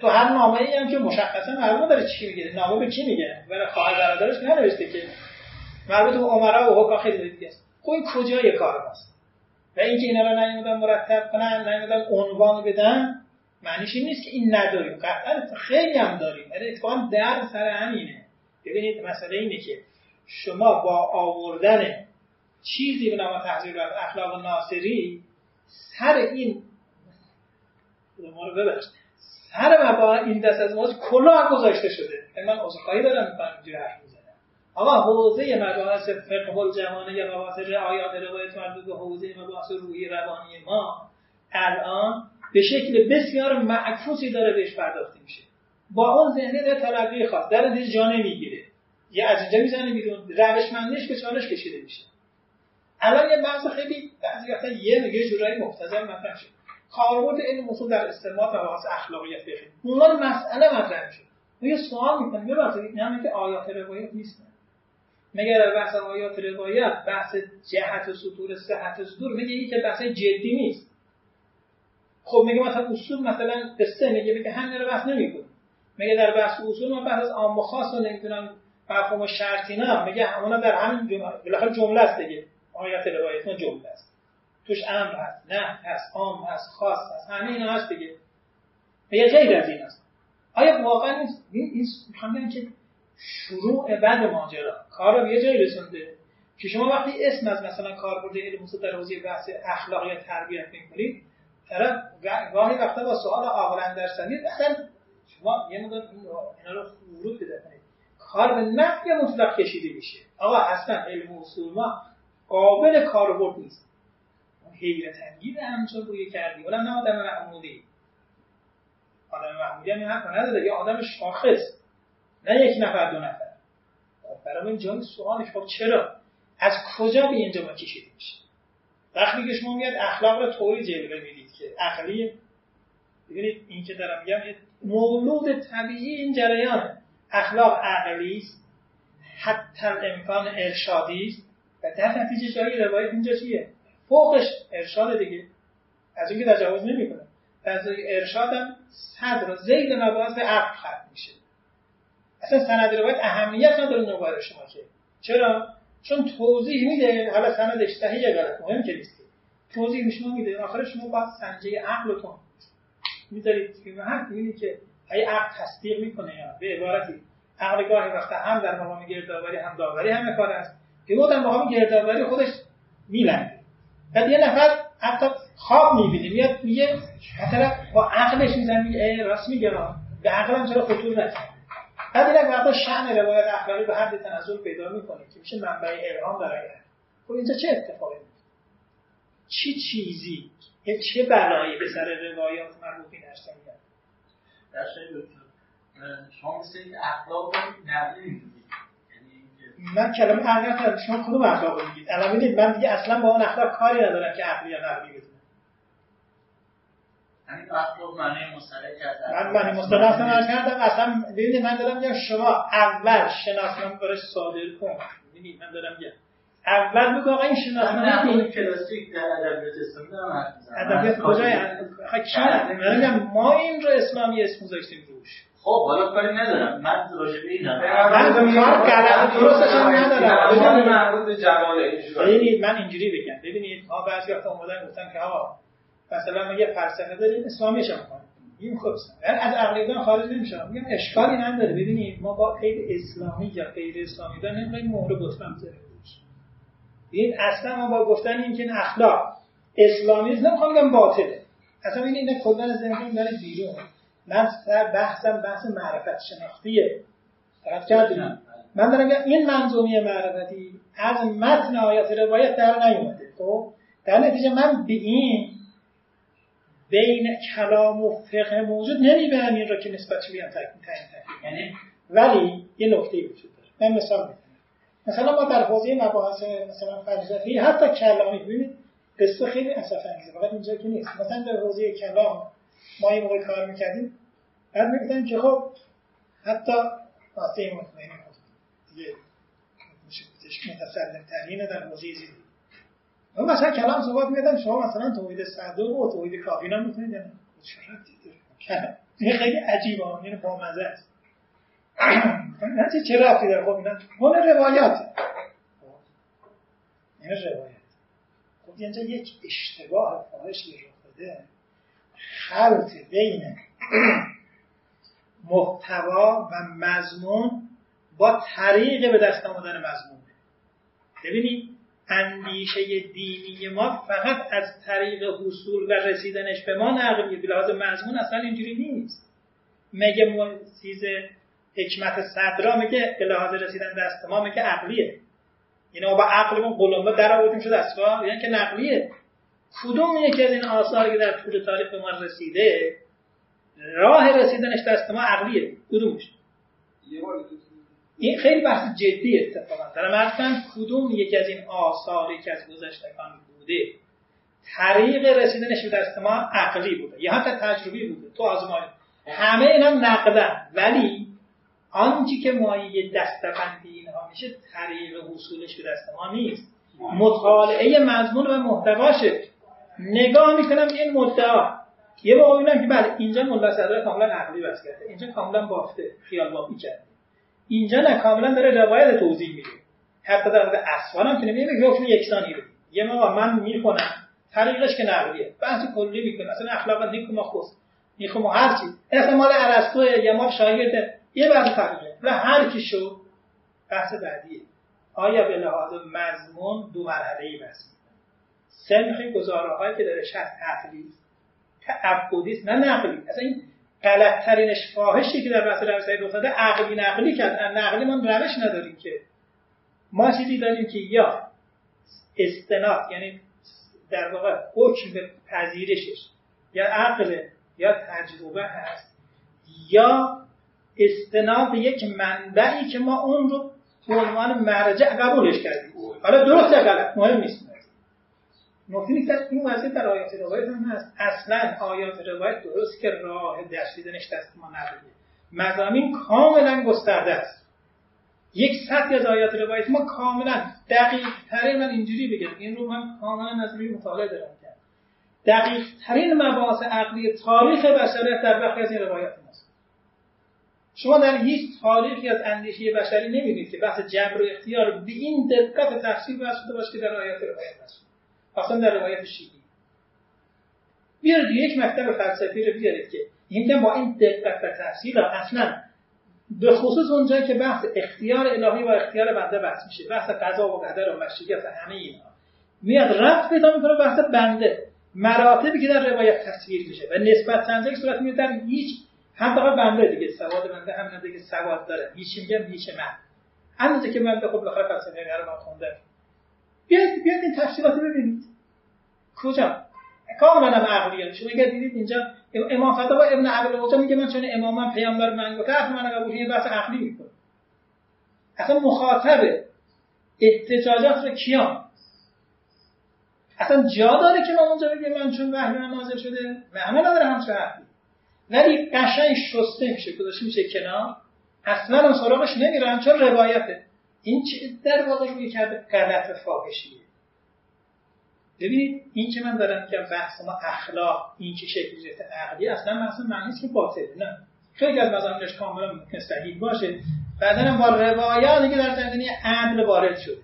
S2: تو هر نامه ای هم که مشخصا معلومه داره چی میگه؟ نامه به کی میگه؟ برای خواهر برادرش ننوشته که مربوط به عمرا و حکا خیلی دیگه است. خب این کجای کار ماست؟ و اینکه اینا رو نیومدن مرتب کنن نیومدن عنوان بدن معنیش این نیست که این نداریم. قطعا خیلی هم داریم. یعنی اتفاقا در سر همینه. ببینید مسئله اینه که شما با آوردن چیزی به نام تحضیر اخلاق ناصری سر این ما رو ببخش. سر مباحث این دست از ما کلاه گذاشته شده. یعنی من عذرخواهی دارم می‌کنم اینجوری حرف می‌زنم. اما حوزه مباحث فقه الجوانه یا مباحث آیات روایت مربوط به حوزه مباحث روحی روانی ما الان به شکل بسیار معکوسی داره بهش پرداخته میشه. با اون ذهنیت تلقی خاص. در نتیجه جا نمی‌گیره. یه از اینجا می‌زنه بیرون. روشمندیش به چالش کشیده میشه. الان یه بحث خیلی بعضی وقتا یه میگه جورایی مبتذل مطرح شد کاربرد علم اصول در استنباط مباحث اخلاقیات فقهی اونها مسئله مطرح ما یه سوال می‌کنیم ببخشید این همه که آیات روایت نیستن مگر در بحث آیات روایت بحث جهت و سطور صحت و صدور. میگه که بحث جدی نیست. خب میگه مثلا اصول مثلا قصه میگه میگه همین رو بحث نمی‌کنه. میگه در بحث اصول ما بحث عام و خاص و نمی‌دونم مفهوم شرطی نه میگه همونا در همین جمله بالاخره جمله است دیگه. آیات روایت ما جمله است. توش امر هست نه هست عام هست خاص هست همه اینا هست دیگه. میگه غیر از این است. آیا واقعا این این که شروع بعد ماجرا. کار رو یه جایی رسونده که شما وقتی اسم از مثلا کاربرد علم اصول در حوزه بحث اخلاق یا تربیت می‌کنید طرف گاهی وقتا با سوال عاقلا در سنید اصلا شما یه مقدار اینا رو ورود بده کنید. کار به نفی مطلق کشیده میشه. آقا اصلا علم اصول ما قابل کاربرد نیست. حیرت انگیز همچون روی کردی. ولی نه آدم محمودی آدم محمودی هم این حرف نداره. یه آدم شاخص. نه یک نفر دو نفر. خب برای این جای سوالش خب چرا؟ از کجا به اینجا ما کشیده میشه؟ وقتی که شما میاد اخلاق رو طوری جلوه می‌دید که عقلی ببینید این که دارم میگم مولود طبیعی این جریان اخلاق عقلی است. حتی امکان ارشادی است. و در نتیجه جایی روایت اینجا چیه؟ فوقش ارشاد دیگه. از اینکه تجاوز نمی‌کنه. از ارشادم صدر زید مباحث به عقل ختم میشه. اصلا سند روایت اهمیت نداره نوبر شما که. چرا؟ چون توضیح میده. حالا سندش صحیح یا غلط؟ مهم که نیست. توضیح شما میده. آخر شما باید سنجه عقلتون می‌ذارید که می‌بینید که ای عقل تصدیق می‌کنه یا به عبارتی عقل گاهی وقتا هم در مقام گردآوری هم داوری همه کار است. که در مقام گردآوری خودش میلنگه بعد یه نفر حتی خواب می‌بینه میاد میگه مثلا با عقلش میزن میگه راست میگه به عقلم چرا خطور نکرد بعد این وقتا شأن روایت اخلاقی به حد تنزل پیدا می‌کنه که میشه منبع الهام برای خب اینجا چه اتفاقی میفته چه چیزی؟ چه بلایی به سر روایات مربوط این هستن
S4: در شما مثل اخلاق نقلی
S2: من کلمه عقل کردم شما کدوم اخلاق رو میگید؟ الان می‌دید من دیگه اصلا با اون اخلاق کاری ندارم که عقلی یا نقلی بدونم من معنی مصطلح اصلا کردم. اصلا ببینید من دارم میگم شما اول شناسنامه برای صادر کن. ببینید من دارم میگم اول بگو آقا این شناسنامه
S4: کلاسیک در ادبیات اسلامی دارم
S2: ادبیات کجای؟ من میگم ما این رو اسلامی اسم گذاشتیم روش.
S4: خب حالا کاری ندارم. من راجع به اینم
S2: من کار غلط درستش هم ندارم.
S3: مربوط به جوان
S2: ببینید من اینجوری بگم. ببینید ما بعضی وقتا اومدن گفتن که آقا مثلا ما یه فلسفه داریم اسلامیش هم کنیم این خب از عقیده خارج نمیشه میگم اشکالی نداره. ببینید ما با غیر اسلامی یا غیر اسلامی داریم نمی‌خوایم مهر بطلم این اصلا ما با گفتن این که اخلاق اسلامی نمی‌خوام بگم باطله. اصلا این اینه کلا زندگی داره بیرون؟ من بحثم بحث معرفت شناختیه. دقت کردیم من دارم این منظومه معرفتی از متن آیات روایت در نیومده. خب؟ در نتیجه من به این بین کلام و فقه موجود نمی‌برم این را که نسبت بیان تعیین یعنی؟ ولی یه نکته وجود داره. من مثال می‌زنم. مثلا ما در حوزه مباحث مثلا فلسفی حتی کلامی ببینید قصه خیلی اسف انگیزه فقط اینجا که نیست. مثلا در حوزه کلام ما این موقع کار می‌کردیم. بعد می‌گفتن که خب حتی واسه مطمئن دیگه میشه متسلم ترینه در حوزه زیدی اما مثلا کلام صحبت میدن شما مثلا توحید صدوق و توحید کافینا می‌تونید؟ یعنی این خیلی عجیبه این با مزه است. نه چه رفتی داره خب اینا مال روایات. این روایت خب اینجا یک اشتباه فاحشی رخ داده خلط بین محتوا و مضمون با طریق به دست آمدن مضمون. ببینید اندیشه دینی ما فقط از طریق حصول و رسیدنش به ما نقلیه به لحاظ مضمون اصلا اینجوری نیست. مگه چیز حکمت صدرا میگه به رسیدن دست ما میگه عقلیه. یعنی ما با عقلمون قلمبه در آوردیم شد دستگاه یعنی که نقلیه. کدوم یکی از این آثاری که در طول تاریخ به ما رسیده راه رسیدنش دست ما عقلیه. کدومش؟ این خیلی بحث جدی اتفاقا. دارم عرض کدوم یکی از این آثاری که از گذشتگان بوده طریق رسیدنش به دست ما عقلی بوده یا حتی تجربی بوده؟ تو آزمایی همه اینا نقدن. ولی آنچه که مایه دستبندی اینها میشه طریق حصولش به دست ما نیست. مطالعه مضمون و محتواشه نگاه می‌کنم این مدعا. یه موقع می‌بینم که بله اینجا صدر کاملا عقلی بس کرده اینجا کاملا بافته خیال بافی کرده. اینجا نه کاملا داره روایت توضیح میده. حتی در مورد اسوان هم که نمیگه حکم یکسانی رو. یه موقع من می‌خونم. طریقش که نقلیه. بحث کلی می‌کنه. اصلا اخلاق نیکو خوست. نیکو هر چی. اصلا مال ارسطو یا ما شاگرد یه بحث تقریبه و هر کی شو بحث بعدیه. آیا به لحاظ مضمون دو مرحله ای بس سنخ گزاره هایی که درش هست عقلی تعبدی نه نقلی. اصلا این غلط ترینش فاحشی که در بحث روش افتاده عقلی نقلی کرد نقلی ما روش نداریم که. ما چیزی داریم که یا استناد یعنی در واقع حکم به پذیرشش یا عقل یا تجربه هست یا استناد به یک منبعی که ما اون رو به عنوان مرجع قبولش کردیم. حالا درست یا غلط مهم نیست. نکته نیست این وضعیت در آیات روایت هم هست. اصلا آیات روایت درست که راه درسیدنش دست ما نبوده. مزامین کاملا گسترده است. یک سطحی از آیات روایت ما کاملا دقیق ترین من اینجوری بگم. این رو من کاملا روی مطالعه دارم. کرد دقیق ترین مباحث عقلی تاریخ بشریت در بخی از این روایات ماست. شما در هیچ تاریخی از اندیشه بشری نمی‌بینید که بحث جبر و اختیار به این دقت تفسیر بحث شده باشه که در آیات روایت هست. اصلا در روایت شیعی بیارید یک مکتب فلسفی رو بیارید که این با این دقت و تحصیل اصلا به خصوص اونجایی که بحث اختیار الهی و اختیار بنده بحث میشه بحث قضا و قدر و مشیت و همه اینا. میاد رفت پیدا می‌کنه بحث بنده. مراتبی که در روایت تصویر میشه و نسبت چند صورت میاد در هیچ هم فقط بنده دیگه سواد بنده هم دیگه سواد داره. هیچ میگم هیچ من همونجا که من خب بخاطر فلسفه رو من خوندم بیاید بیاید این تفصیلات ببینید. کجا؟ کاملا عقلیه شما اگر دیدید اینجا امام فتا با ابن عبد میگه من چون امامم پیامبر من گفته حرف من قبول یه بحث عقلی می‌کنه اصلا مخاطب احتجاجات رو کیان؟ اصلا جا داره که ما اونجا بگیم من چون وحی من نازل شده؟ معنی نداره همچه حرفی ولی قشنگ شسته میشه گذاشته میشه کنار. اصلا اون سراغش نمیرن چون روایته. این در واقع روی کرده غلط فاحشیه ببینید این که من دارم که بحث ما اخلاق این که شکل گرفته عقلی اصلا مثلا معنی که باطله نه. خیلی از مزامینش کاملا ممکن صحیح باشه. بعدا با روایات دیگه در زمینه عقل وارد شده.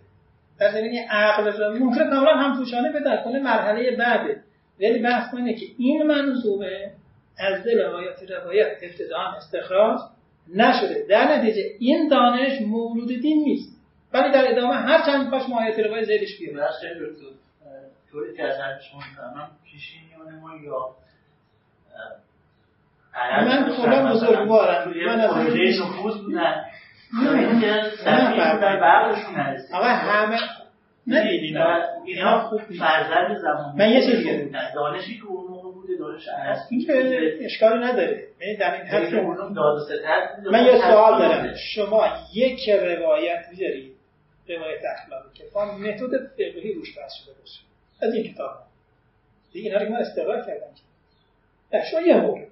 S2: در زمینه عقل ممکن کاملا هم توشانه به در کنه مرحله بعده ولی بحث اینه که این منظومه از دل آیات روایت ابتداعا استخراج نشده. در نتیجه این دانش مولود دین نیست. ولی در ادامه هر چند پاش ما آیات روایت زیدش بیاره
S4: طوری که از شما می‌فهمم پیشینیان ما یا
S2: من کلا بزرگوارم.
S4: من از پروژه نفوذ بودن. آقا
S2: همه نه.
S4: اینا خوب فرزند زمان
S2: من یه چیزی
S4: دانشی که اون موقع بوده دانش
S2: این که اشکال نداره. در این حد
S4: من
S2: یه سوال دارم. شما یک روایت بیارید روایت اخلاقی که با متد فقهی روش بحث شده باشه. از این کتاب. دیگه اینا رو من استقرار کردم. که شما یه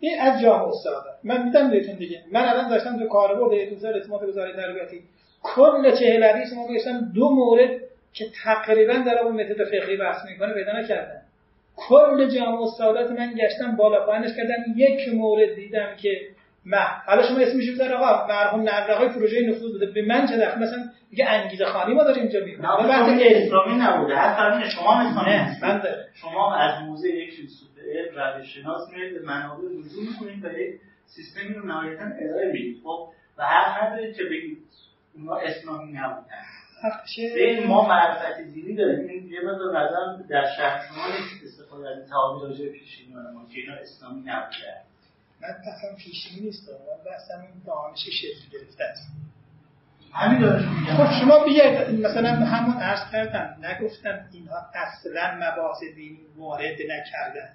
S2: این از جامعه استاد. من میدم بهتون دیگه. من الان داشتم تو کاربرد اعتماد گذاری تربیتی. کل چهل حدیث ما گذاشتم دو مورد که تقریبا در اون متد فقهی بحث می‌کنه پیدا نکردم کل جامعه استادات من گشتم بالا پایینش کردم. یک مورد دیدم که ما حالا شما اسمش بذار آقا مرحوم نقل پروژه نفوذ بوده به من چه دخل؟ مثلا میگه انگیزه خانی ما داریم اینجا می‌کنیم
S4: نه بحث اسلامی نبوده. هر شما
S2: نه من داره.
S4: شما از موزه یک فیلسوف روش شناس میرید به منابع رجوع می‌کنید و یک سیستمی رو نهایتا ارائه می‌دید. خب و حق ندارید که بگید اونا اسلامی نبودن. به ما معرفت دینی داریم. این یه مقدار نظرم در شهر شما نیست استفاده از تعابیر راجع پیشینیان ما که اینا اسلامی نبودن.
S2: من بحثم پیشینی نیست من بحثم این دانش شکل گرفته است.
S4: همین
S2: خب شما بیاید. مثلا همون عرض کردم. نگفتم اینها اصلا مباحث دینی وارد نکردن.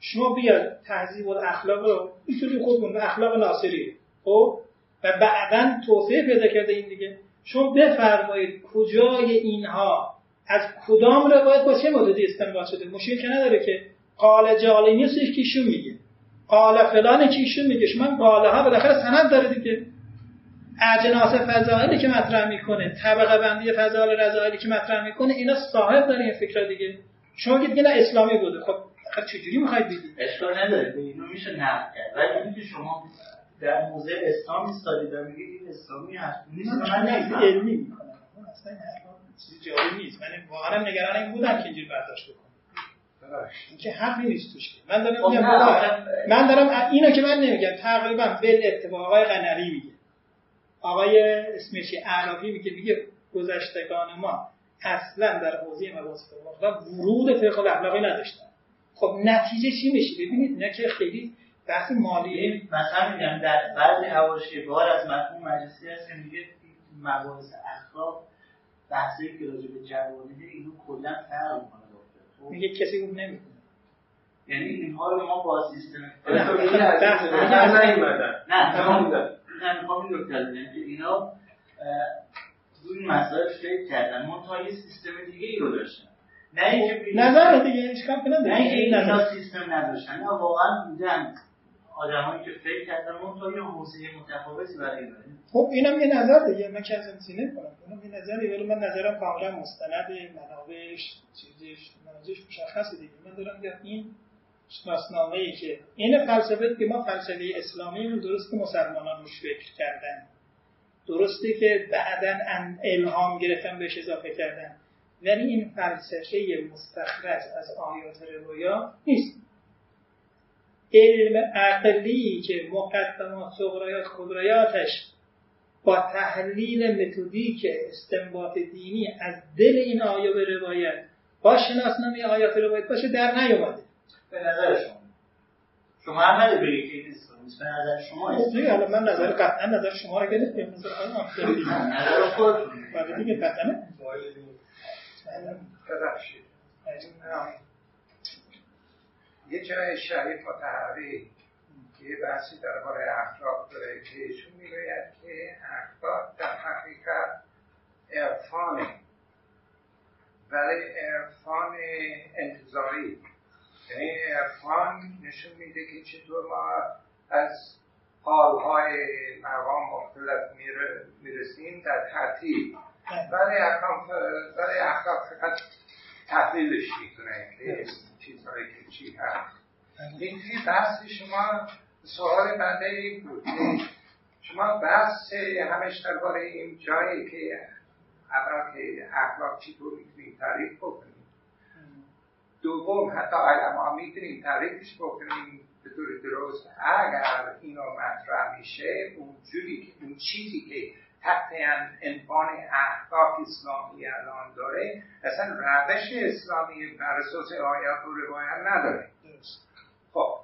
S2: شما بیاد تهذیب الاخلاق رو اینطوری خودمون اخلاق ناصری. خب؟ و بعدا توسعه پیدا کرده این دیگه. شما بفرمایید کجای اینها؟ از کدام روایت با چه مددی استنباط شده؟ مشکل که نداره که. قال جالی نیستش که ایشون میگه. قال فلان که ایشون میگه شما قاله ها بالاخره سند داره دیگه. اجناس فضائلی که مطرح می‌کنه طبقه بندی فضائل رضائلی که مطرح می‌کنه اینا صاحب داره این فکر دیگه. شما که نه اسلامی بوده. خب آخه چجوری می‌خواید بگید
S4: اشکال نداره. اینو میشه نقد کرد. ولی اینکه شما در موزه اسلام ایستادید و میگید این اسلامی هست. نیست من
S2: علمی می‌کنم اصلا چیزی جالب نیست. من واقعا نگران این بودم که اینجوری برداشت بکنم. اینکه حقی نیست توش من دارم
S4: خب
S2: میگم من دارم اینو که من نمیگم تقریبا بل اتفاق آقای قنری میگه. آقای اسمشی اعرابی میگه میگه گذشتگان ما اصلا در حوزه مباحث فقه ورود فقه اخلاقی نداشتن. خب نتیجه چی میشه؟ ببینید نه که خیلی بحث مالی.
S4: مثلا میگم در بعضی حواشی بار از مفهوم مجلسی هست که میگه مباحث اخلاق بحثی که راجع به جوانه اینو کلا فرق
S2: خب؟ میگه کسی اون نمی‌کنه.
S4: یعنی اینها رو ما با سیستم
S3: نه نه
S4: نه می‌خوام این نکته بگم. که اینا روی مسائل فکر کردن. منتها یه سیستم دیگه ای رو داشتن نه اینکه
S2: نظر دیگه هیچ کم
S4: نه اینکه اینا سیستم نداشتن. واقعا بودن آدمایی که فکر کردن منتها یه حوزه متفاوتی برای اینا
S2: خب اینم یه نظر دیگه. من که از سینه کنم اینم یه نظری ولی من نظرم کاملا مستند منابعش چیزش منابعش مشخصه دیگه. من دارم میگم این شناسنامه ای که این فلسفه که ما فلسفه اسلامی رو درست که مسلمانان روش فکر کردن. درسته که بعدا الهام گرفتن بهش اضافه کردن. ولی این فلسفه مستخرج از آیات رویا نیست. علم عقلی که مقدمات صغرایات خدرایاتش با تحلیل متدیک استنباط دینی از دل این آیه به روایت با شناسنامه آیات روایت باشه در نیومده
S4: به نظر شما؟ شما هم نده بگید که به نظر شما
S2: است حالا من نظر قطعا نظر شما رو گرفتم. نظر آقای
S4: نظر خود
S2: بعد دیگه قطعا.
S5: ببخشید. یه جای شریف و تحری که بحثی درباره اخلاق داره که ایشون می‌گوید که اخلاق در حقیقت عرفانه. ولی عرفان انتظاری. یعنی عرفان نشون میده که چطور ما از حالهای مقام مختلف می‌رسیم در ترتیب. بله. ولی اخلاق فقط تحلیلش می‌کنه. یعنی چیزهایی که چی هست. این بحث شما سوال بنده این بود. شما بحث همش درباره این جایی که اول که اخلاق چطور می‌تونیم تعریف بکنیم. دوم حتی علما می‌تونیم تعریفش بکنیم به طور درست. اگر اینو مطرح میشه اون جوری که اون چیزی که تحت عنوان احقاق اسلامی الان داره اصلا روش اسلامی بر اساس آیات و روایت نداره. خب.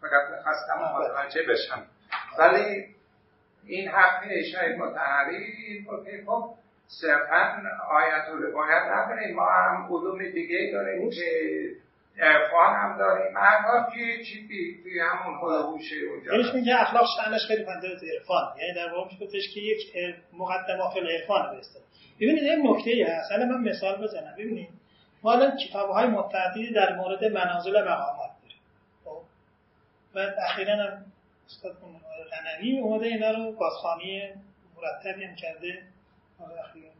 S5: فقط خواستم متوجه بشم. ولی این حرف شاید متحری که خب صرفا آیت و روایت نداریم. ما هم علوم دیگه داریم که عرفان هم داریم. اخلاق که چیزی توی همون هلوهوشه اونجا
S2: یعنی میگه اخلاق شأنش خیلی پنجره عرفان. یعنی در واقع میشه که یک مقدمه فی عرفان بسته ببینید این نکته هست. الان من مثال بزنم. ببینید ما الان کتاب های متعددی در مورد منازل مقامات داریم. خب؟ و اخیرا هم استاد غنوی اومده اینا رو بازخوانی مرتبی هم کرده. آره اخیرا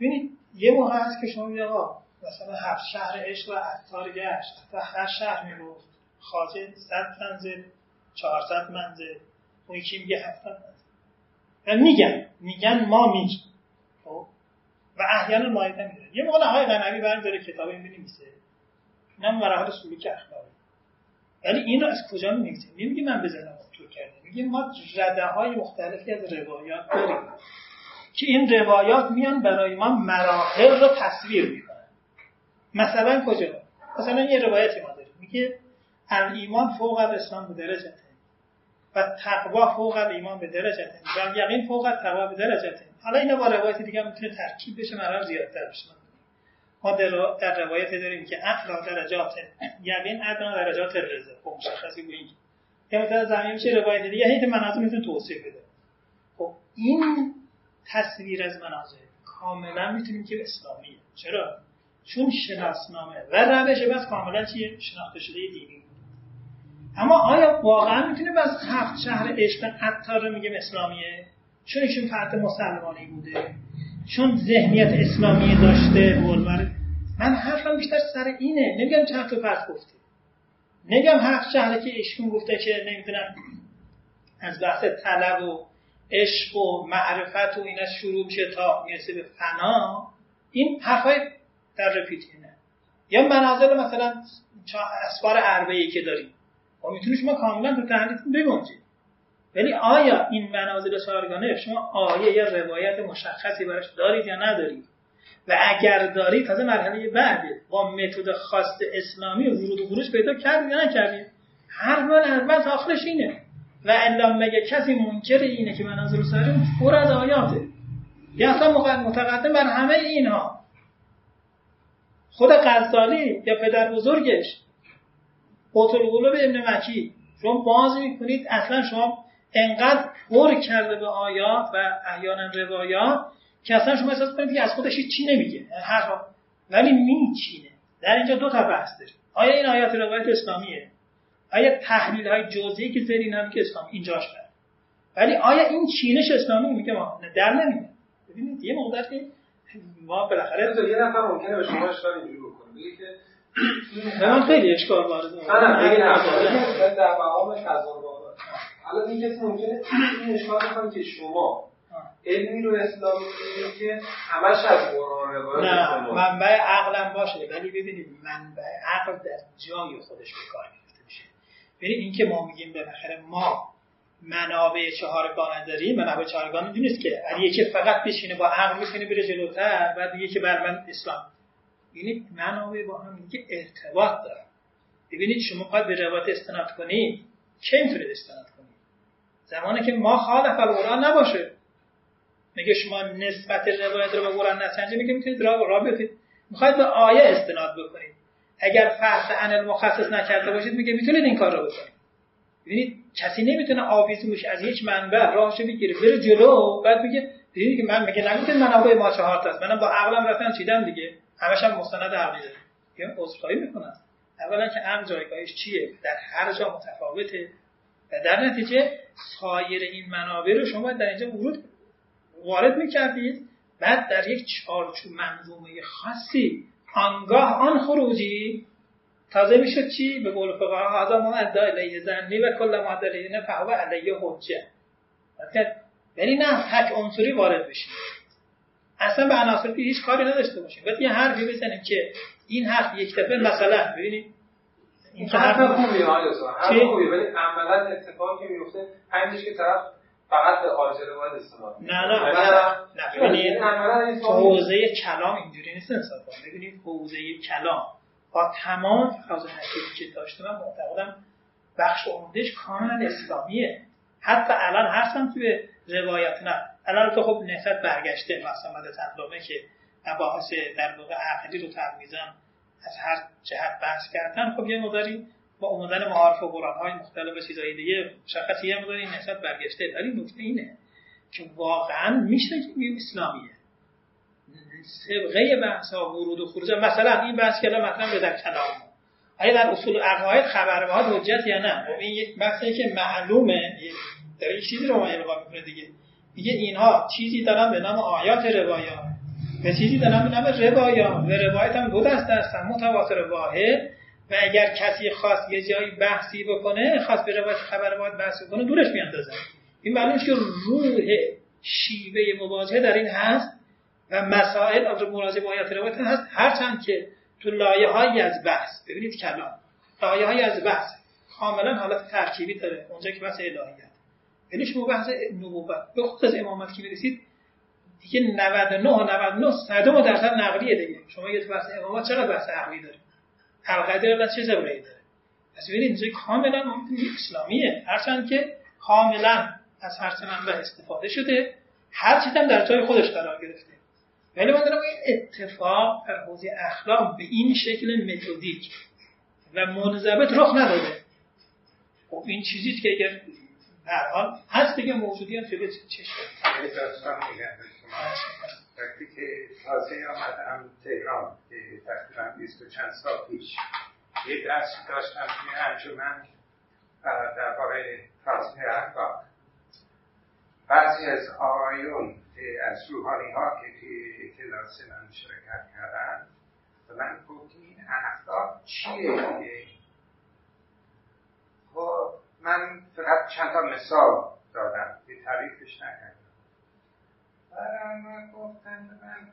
S2: ببینید یه موقع هست که شما میگه آقا مثلا هفت شهر عشق و عطار گشت. و هر شهر می‌گفت خاطر صد منزل چهارصد منزل. اون یکی میگه هفتاد منزل. و میگن میگن ما میگیم. خب؟ و احیانا مایده میدن یه موقع آقای غنوی برم داره کتابی می‌نویسه. اینم مراحل سلوک اخلاقی. ولی اینو از کجا میگه نمیگه من بزنم تو کرده میگه ما رده های مختلفی از روایات داریم. که این روایات میان برای ما مراحل رو تصویر می‌کنن. مثلا کجا؟ مثلا یه روایتی ما داریم. میگه ایمان فوق الاسلام به درجه و تقوا فوق ایمان به درجه و یقین فوق تقوا به درجه حالا اینا با روایت دیگه می‌تونه ترکیب بشه مراحل زیادتر بشه. ما در روایت داریم که اعلا درجات یقین ادنا درجات رضا. خب مشخصی بگیم که مثلا زمین میشه روایت دیگه؟ هیت مناظر می‌تونه توصیف بده. خب این تصویر از مناظر کاملا می‌تونیم که اسلامیه چرا؟ چون شناسنامه و روش بس کاملا چیه؟ شناخته شده دینی. اما آیا واقعا می‌تونه بس هفت شهر عشق عطار رو میگه اسلامیه؟ چون ایشون فرد مسلمانی بوده. چون ذهنیت اسلامی داشته مولمر من حرفم بیشتر سر اینه. نمیگم چند تا فرد گفته. نمیگم هفت شهره که ایشون گفته که نمی‌دونم از بحث طلب و عشق و معرفت و اینا شروع میشه تا می‌رسه به فنا این حرفای در رپیتینه یا منازل مثلا اسفار عربه ای که داریم. و می‌تونی شما کاملا تو تحلیلتون بگنجید. ولی آیا این منازل چهارگانه شما آیه یا روایت مشخصی براش دارید یا ندارید؟ و اگر دارید تازه مرحله بعد با متد خاص اسلامی ورود و خروج پیدا کردید یا نکردید؟ هر من تا آخرش اینه. و الا مگه کسی منکر اینه که مناظر ساری پر از آیاته؟ یا اصلا متقدم بر همه اینها. خود غزالی یا پدر بزرگش. قطر قلوب ابن مکی. شما باز می‌کنید اصلا شما انقدر پر کرده به آیات و احیانا روایات که اصلا شما احساس کنید که از خودش چی نمیگه. هر ولی میچینه. در اینجا دو تا بحث داریم آیا این آیات روایت اسلامیه؟ آیا تحلیل های جزئی که زیر هم که اسلام اینجاش کرد ولی آیا این چینش اسلامی میگه ما؟ در نمیده ببینید یه مقدار که ما بالاخره
S3: تو یه نفر ممکنه به شما اشکال اینجوری بکنه. بگه که
S2: من خیلی اشکال وارد
S3: نه نه نه در مقام تضاد حالا این کسی ممکنه این اشکال بکنه که شما علمی رو اسلامی که همش از قرآن روایت
S2: نه منبع عقلم باشه ولی ببینید منبع عقل در جای خودش به کار ببین این که ما میگیم بالاخره ما منابع چهارگانه داریم منابع چهارگانه نیست که اگه که فقط بشینه با عقل بشینه بره جلوتر بعد دیگه که بر من اسلام. یعنی منابع با هم میگه ارتباط داره ببینید شما باید به روایت استناد کنید چه می‌تونید استناد کنید زمانی که ما خالف القرآن نباشه. میگه شما نسبت روایت رو به قرآن نسنجه میگه می‌تونید را را بیفتید. می‌خواید به آیه استناد بکنید. اگر فحص عن المخصص نکرده باشید میگه می‌تونید این کار رو بکنید. ببینید کسی نمی‌تونه آویزوش از یک منبع راهشو بگیره بره جلو بعد میگه دیدید که من میگه نگفتید منابع ما چهار تاست منم با عقلم رفتم چیدم دیگه؟ همش هم مستند عقلی داره میگم عذرخواهی می‌کنم. اولا که هم جایگاهش چیه؟ در هر جا متفاوته. و در نتیجه سایر این منابع رو شما در اینجا ورود وارد می‌کردید. بعد در یک چارچوب منظومه خاصی آنگاه آن خروجی تازه می‌شد چی؟ به قول فقها هذا ما ادعا الیه زنی و کل ما دلیلنا فهو علیه حجه. یعنی نه حق عنصری وارد بشیم اصلا به عناصر هیچ کاری نداشته باشیم. بعد یه حرفی بزنیم که این حرف یک دفعه مثلا ببینید
S3: این حرف خوبیه آقای حرف خوبیه ولی عملا اتفاقی میفته همینش که طرف فقط به آجره باید استفاده
S2: نه نه نه ببینید حوزه کلام اینجوری نیست انصافا ببینید حوزه کلام. با تمام فضا که داشته من معتقدم بخش عمدهش کاملا اسلامیه. حتی الان هستم توی روایت نه. الان تو خب نسبت برگشته مثلا مد تقلمه که مباحث در واقع عقلی رو تقویزم از هر جهت بحث کردن خب یه مداری با اومدن معارف و قرآن های مختلف و چیزهای دیگه مشخص یه مداری نسبت برگشته. ولی نکته اینه که واقعا میشه که اسلامیه. سبقه بحث ها ورود و خروج. مثلا این بحث که مثلا به در کلام. آیا در اصول عقاید خبر به حجت یا نه؟ خب این یک بحثی که معلومه. در این چیزی رو ما القا می‌کنه دیگه. میگه اینها چیزی دارن به نام آیات روایات به چیزی دارن به نام روایات و روایت هم دو دسته هستن. متواتر واحد. و اگر کسی خواست یه جایی بحثی بکنه خواست به روایت خبر باید بحث بکنه دورش میاندازه این معلومه که روح شیوه مواجهه در این هست و مسائل از مراجعه با آیات روایت هست. هرچند که تو لایه های از بحث ببینید کلام لایه های از بحث کاملا حالت ترکیبی داره. اونجا که بحث الهیت. یعنی شما بحث نبوت. به خود از امامت که می‌رسید دیگه 99 و 99 صدم درصد نقلیه دیگه. شما یه بحث امامت چقدر بحث عقلی داره؟ القدر و چه زوره داره. پس ببینید اینجا کاملا اسلامیه. هرچند که کاملا از هر سه منبع استفاده شده هر چیز هم در جای خودش قرار گرفته. ولی من دارم این اتفاق در حوزه اخلاق به این شکل متدیک و منضبط رخ نداده. خب این چیزی که اگر در حال هست دیگه موجودی هم شده چشم.
S5: وقتی که تازه آمدم تهران تقریبا بیست و چند سال پیش یه درس داشتم توی انجمن درباره فلسفه اخلاق. بعضی از آقایون از روحانی ها که کلاس من شرکت کردن و من گفت این اخلاق چیه؟ خب من فقط چند تا مثال دادم. به تعریفش نکردم. برای من گفتن من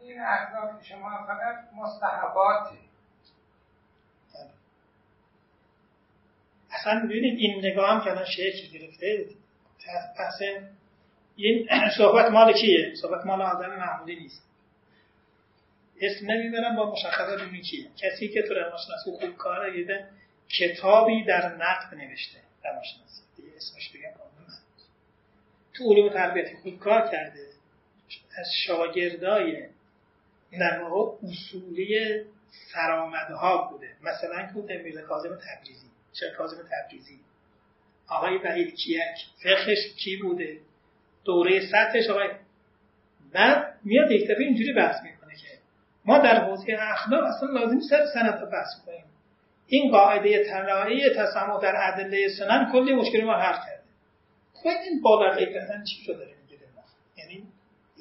S5: این اخلاق شما فقط مستحباتی.
S2: اصلا ببینید این نگاه هم که شکل گرفته؟ پس این صحبت مال کیه؟ صحبت مال آدم معمولی نیست. اسم نمی‌برم با مشخصات این کیه کسی که تو روانشناسی خوب کار یه کتابی در نقد نوشته. روانشناسی. دیگه اسمش بگم. تو علوم تربیتی خوب کار کرده. از شاگردای واقع اصولی سرآمدها بوده. مثلا بود میرزا کاظم تبریزی. چه کاظم تبریزی؟ آقای وحید کیک. فقهش کی بوده؟ دوره سطحش آقای بعد میاد یک دفعه اینجوری بحث می‌کنه که ما در حوزه اخلاق اصلا لازم سر سند رو بحث کنیم. این قاعده طلایی تسمع در ادله سنن کلی مشکل ما حل کرده. این بالا کردن چی رو داره میگه یعنی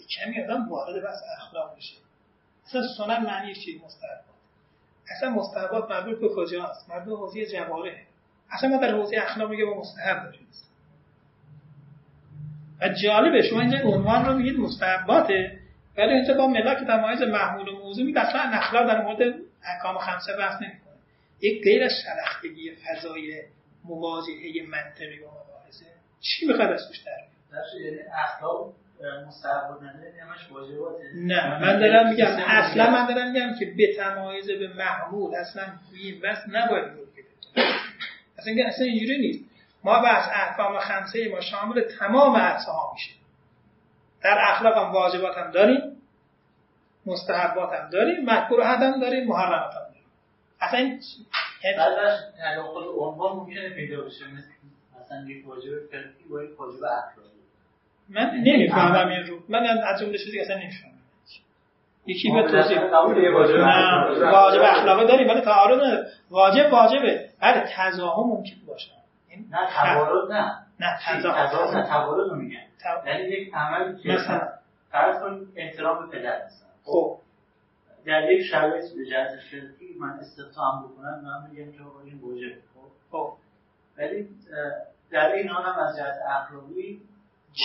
S2: کمی آدم وارد بس اخلاق میشه. اصلا سنن معنی چی؟ مستحبات. اصلا مستحبات مربوط به کجاست مربوط به حوزه جواره اصلا ما در حوزه اخلاق میگه با مستحب داریم. و جالبه شما اینجا عنوان رو میگید مستحباته ولی اینجا با ملاک تمایز محمول و موضوع میگه اصلا اخلاق در مورد احکام خمسه بحث نمی‌کنه. یک غیر از شلختگی فضای مواجهه منطقی مباحثه چی می‌خواد از توش در
S4: یعنی اخلاق
S2: نه من دارم میگم اصلا من دارم میگم که به تمایز به محمول اصلا این بس نباید اصلا اصلا اینجوری نیست. ما بحث احکام خمسه ما شامل تمام عرصه ها میشه. در اخلاق هم واجبات هم داریم مستحبات هم داریم مکروهات هم داریم محرمات هم داریم.
S4: اصلا این بعدش تداخل عنوان ممکنه پیدا بشه مثلا یک واجب فقهی با یک واجب اخلاقی
S2: من نمی‌فهمم این رو. من از جمله چیزی اصلا نمی‌فهمم. یکی به توضیح واجب اخلاقی داریم ولی تعارض واجب واجبه. بله تضاهم ممکن باشه.
S4: نه تعارض نه.
S2: نه
S4: تضاهم نه تعارض رو میگن. یعنی یک عمل که مثلا. فرض کن احترام به پدر
S2: خب.
S4: در یک شرایط به جهت شرکی من استفهام بکنم من میگم که این واجب خب. ولی در این حال هم از جهت اخلاقی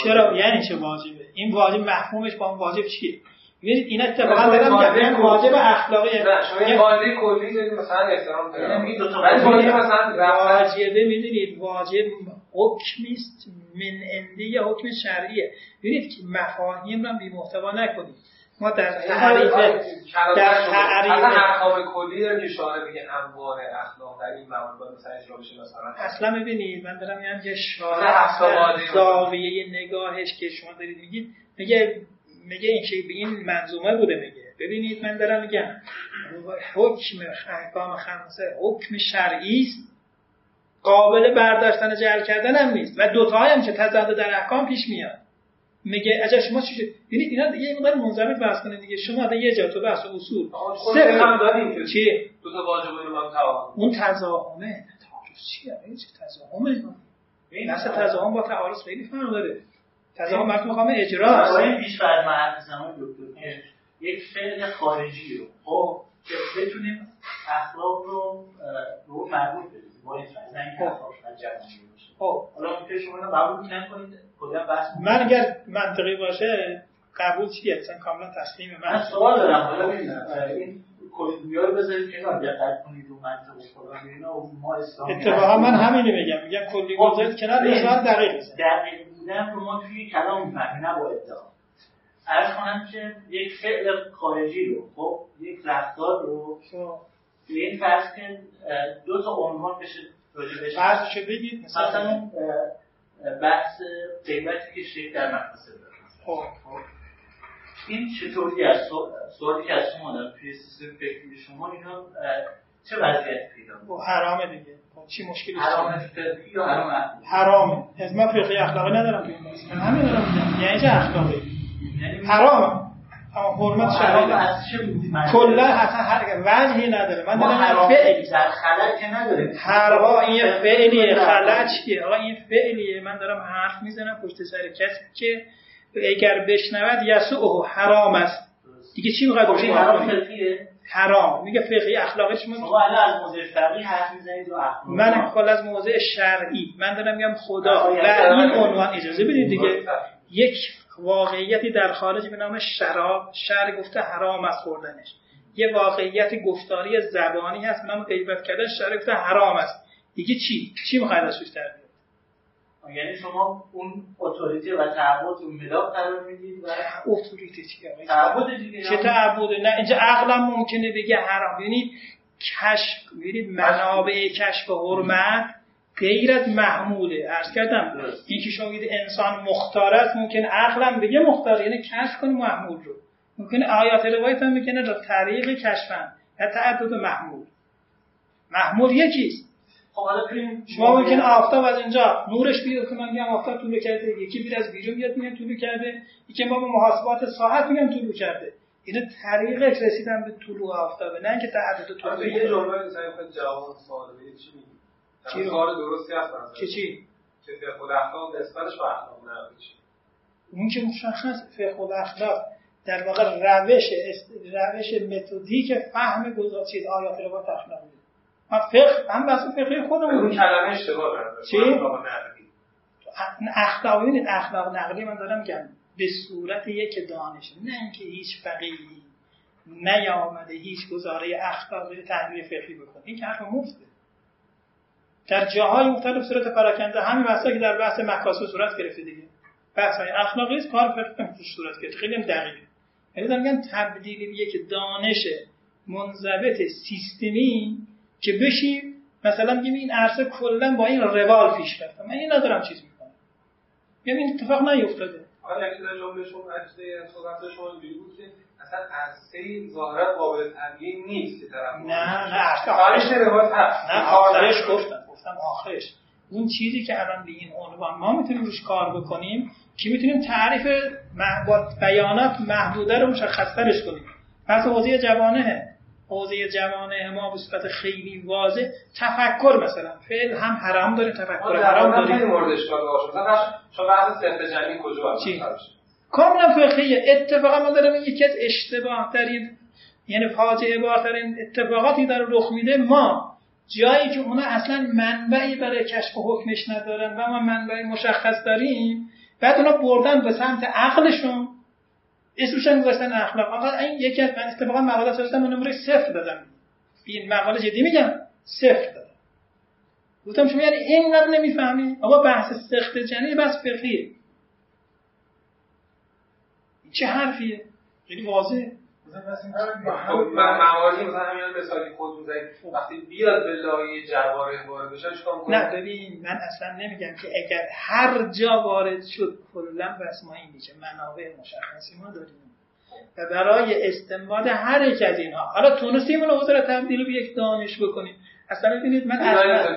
S2: چرا؟ یعنی چه واجبه؟ این واجب مفهومش با اون واجب چیه؟ ببینید این اتفاقا دارم میگم واجب اخلاقی.
S3: نه شما یه قاعده کلی دارید مثلا احترام ولی مثلا
S2: واجبه می‌دونید واجب حکمی است من انده حکم شرعیه. ببینید که مفاهیم رو بی محتوا نکنید ما در تعریف
S3: در تعریف کلی رو که شاره بگه انواع اخلاق در این موارد مثلا اجرا بشه مثلا.
S2: اصلا ببینید من دارم میگم که شاره زاویه نگاهش که شما دارید میگید میگه میگه این به این منظومه بوده میگه. ببینید من دارم میگم. حکم احکام خمسه حکم شرعی است. قابل برداشتن جعل کردن هم نیست. و دوتا هم که تضاد در احکام پیش میاد. میگه عجب شما چی ببینید اینا دیگه اینقدر منضبط بحث کنه دیگه. شما در یه جا تو بحث اصول.
S3: سه. هم داریم
S2: چی؟
S3: دو تا واجب رو تعارض
S2: اون تضاهمه تعارض چیه؟ این چه تضاهمه این اصلا تضاهم با تعارض خیلی فرق داره. تضاهم مرد مقام اجرا
S4: این پیش بعد ما زمان دکتر یک فعل خارجی رو خب که بتونیم اخلاق رو رو مربوط بدیم. با این نه اینکه اخلاق خب حالا اون شما قبول نکنید
S2: من اگر منطقی باشه قبول چیه؟ اصلا کاملا تسلیم من.
S4: من سوال دارم حالا این کلیدویا رو بذارید کنار دقت کنید رو منطق و فلان اینا ما اسلام
S2: اتفاقا من همینو میگم میگم کلی گذارید کنار بسیار دقیق
S4: دقیق بودن رو ما توی کلام می‌فهمیم نه با ادعا عرض کنم که یک فعل خارجی رو خب یک رفتار رو به این فرض که دو تا عنوان بشه راجع
S2: فرض چه بگید
S4: مثلا بحث قیمتی که شیخ در مدرسه داره. خب این چطوری از سوالی که از شما دارم توی سیستم فکری شما اینا چه وضعیت پیدا
S2: خب حرامه دیگه. خب چی مشکلی
S4: حرام فقهی یا حرام
S2: حرامه. از من فقهی اخلاقی ندارم تو این من همین دارم میگم. یعنی چه اخلاقی؟ یعنی حرامه. حرمت شهادت کلا حتی هر وجهی نداره من دارم
S4: فعلی در خلل که نداره.
S2: هر این فعلیه خلل چیه آقا این فعلیه. من دارم حرف می‌زنم پشت سر کسی که اگر بشنود یسوع حرام است. دیگه چی می‌خواد
S4: بگه؟ حرام فقهیه
S2: حرام. میگه فقهی اخلاقی
S4: شما شما الان از موضع فقهی حرف می‌زنید و اخلاق
S2: من کلا از موضع شرعی. من دارم میگم خدا. و این عنوان اجازه بدید دیگه. یک واقعیتی در خارج به نام شراب شر گفته حرام از خوردنش. یه واقعیت گفتاری زبانی هست به نام غیبت کردن شر گفته حرام است. دیگه چی؟ چی می‌خواید ازش در
S4: یعنی شما اون اتوریته و تعبد اون ملاک قرار می‌دید و
S2: اتوریته
S4: چیه تعبد دیگه
S2: چه تعبد نه اینجا عقلم ممکنه بگه حرام. یعنی کشف ببینید منابع کشف حرمت غیر از محموله عرض کردم این که شما انسان مختار است ممکن عقلم بگه مختار یعنی کشف کنه محمول رو. ممکن آیات روایت هم می‌کنه در طریق کشفن یا تعدد محمول محمول یکیست
S4: خب
S2: شما ممکن آفتاب از اینجا نورش بیاد که من میگم آفتاب طولو کرده یکی بیر از بیرون بیاد میگم طولو کرده. یکی ما به محاسبات ساعت میگم طولو کرده. اینا طریق رسیدن به طلوع آفتابه نه اینکه تعدد طلوع.
S3: یه جمله جواب سوال چی چی؟ کار درستی هست
S2: چی چی؟
S3: که فقه خود اخلاق نسبتش به اخلاق نقلی
S2: اون که مشخص فقه خود اخلاق در واقع روش روش متدیک فهم گذاشتید آیات رو با اخلاقی ما فقه هم بحث فقه خودمون
S3: اون کلمه اشتباه
S2: چی؟ اخلاق ببینید اخلاق نقلی من دارم میگم به صورت یک دانش. نه اینکه هیچ فقیهی نیامده هیچ گزاره اخلاقی تحلیل فقهی بکنه. این که حرف مفته. در جاهای مختلف صورت پراکنده همین بحثا که در بحث مکاسب صورت گرفته دیگه. بحث های اخلاقی است کار فقه صورت گرفته. خیلی دقیقه. یعنی در میگن تبدیل یک دانش منضبط سیستمی که بشی مثلا میگیم این عرصه کلا با این روال پیش رفته. من این ندارم چیز می‌کنم. یعنی این اتفاق نیفتاده.
S3: در جمله شما اجزای صحبت شما بود که اصلا عرصه ظاهرا قابل تبیین نیست که طرف
S2: نه نه.
S3: آخرش هست.
S2: نه آخرش گفتم گفتم آخرش. اون چیزی که الان به این عنوان ما می‌تونیم روش کار بکنیم که می‌تونیم تعریف با بیانات محدوده رو مشخصترش کنیم. پس حوزه جوانه حوزه جوانه ما به صورت خیلی واضح تفکر مثلا. فعل هم حرام داره تفکر حرام داره
S3: خیلی مورد اشکال باشه شما بحث سفت جمعی کجا چی؟
S2: کاملا فقهیه اتفاقا ما دارم یکی از اشتباه ترین یعنی فاجعه بارترین اتفاقاتی داره رخ میده ما. جایی که اونا اصلا منبعی برای کشف حکمش ندارن و ما منبعی مشخص داریم بعد اونا بردن به سمت عقلشون. اسمش هم گذاشتن اخلاق. آقا این یکی از من اتفاقا مقاله سازدم من نمره صفر دادم این مقاله جدی میگم صفر دادم گفتم شما یعنی اینقدر نمی‌فهمی؟ آقا بحث سخت جنی بحث فقهیه. چه حرفیه؟ خیلی واضحه.
S3: خب مواردی مثلا همین مثالی خود می‌زنید وقتی بیاد به لایه جواره وارد بشه چیکار
S2: نه ببین من اصلا نمیگم که اگر هر جا وارد شد کلا بس ما این میشه. منابع مشخصی ما داریم. و برای استنباد هر یک از اینها حالا تونستیم اون حوزه تبدیل به یک دانش بکنیم. اصلا ببینید من اصلا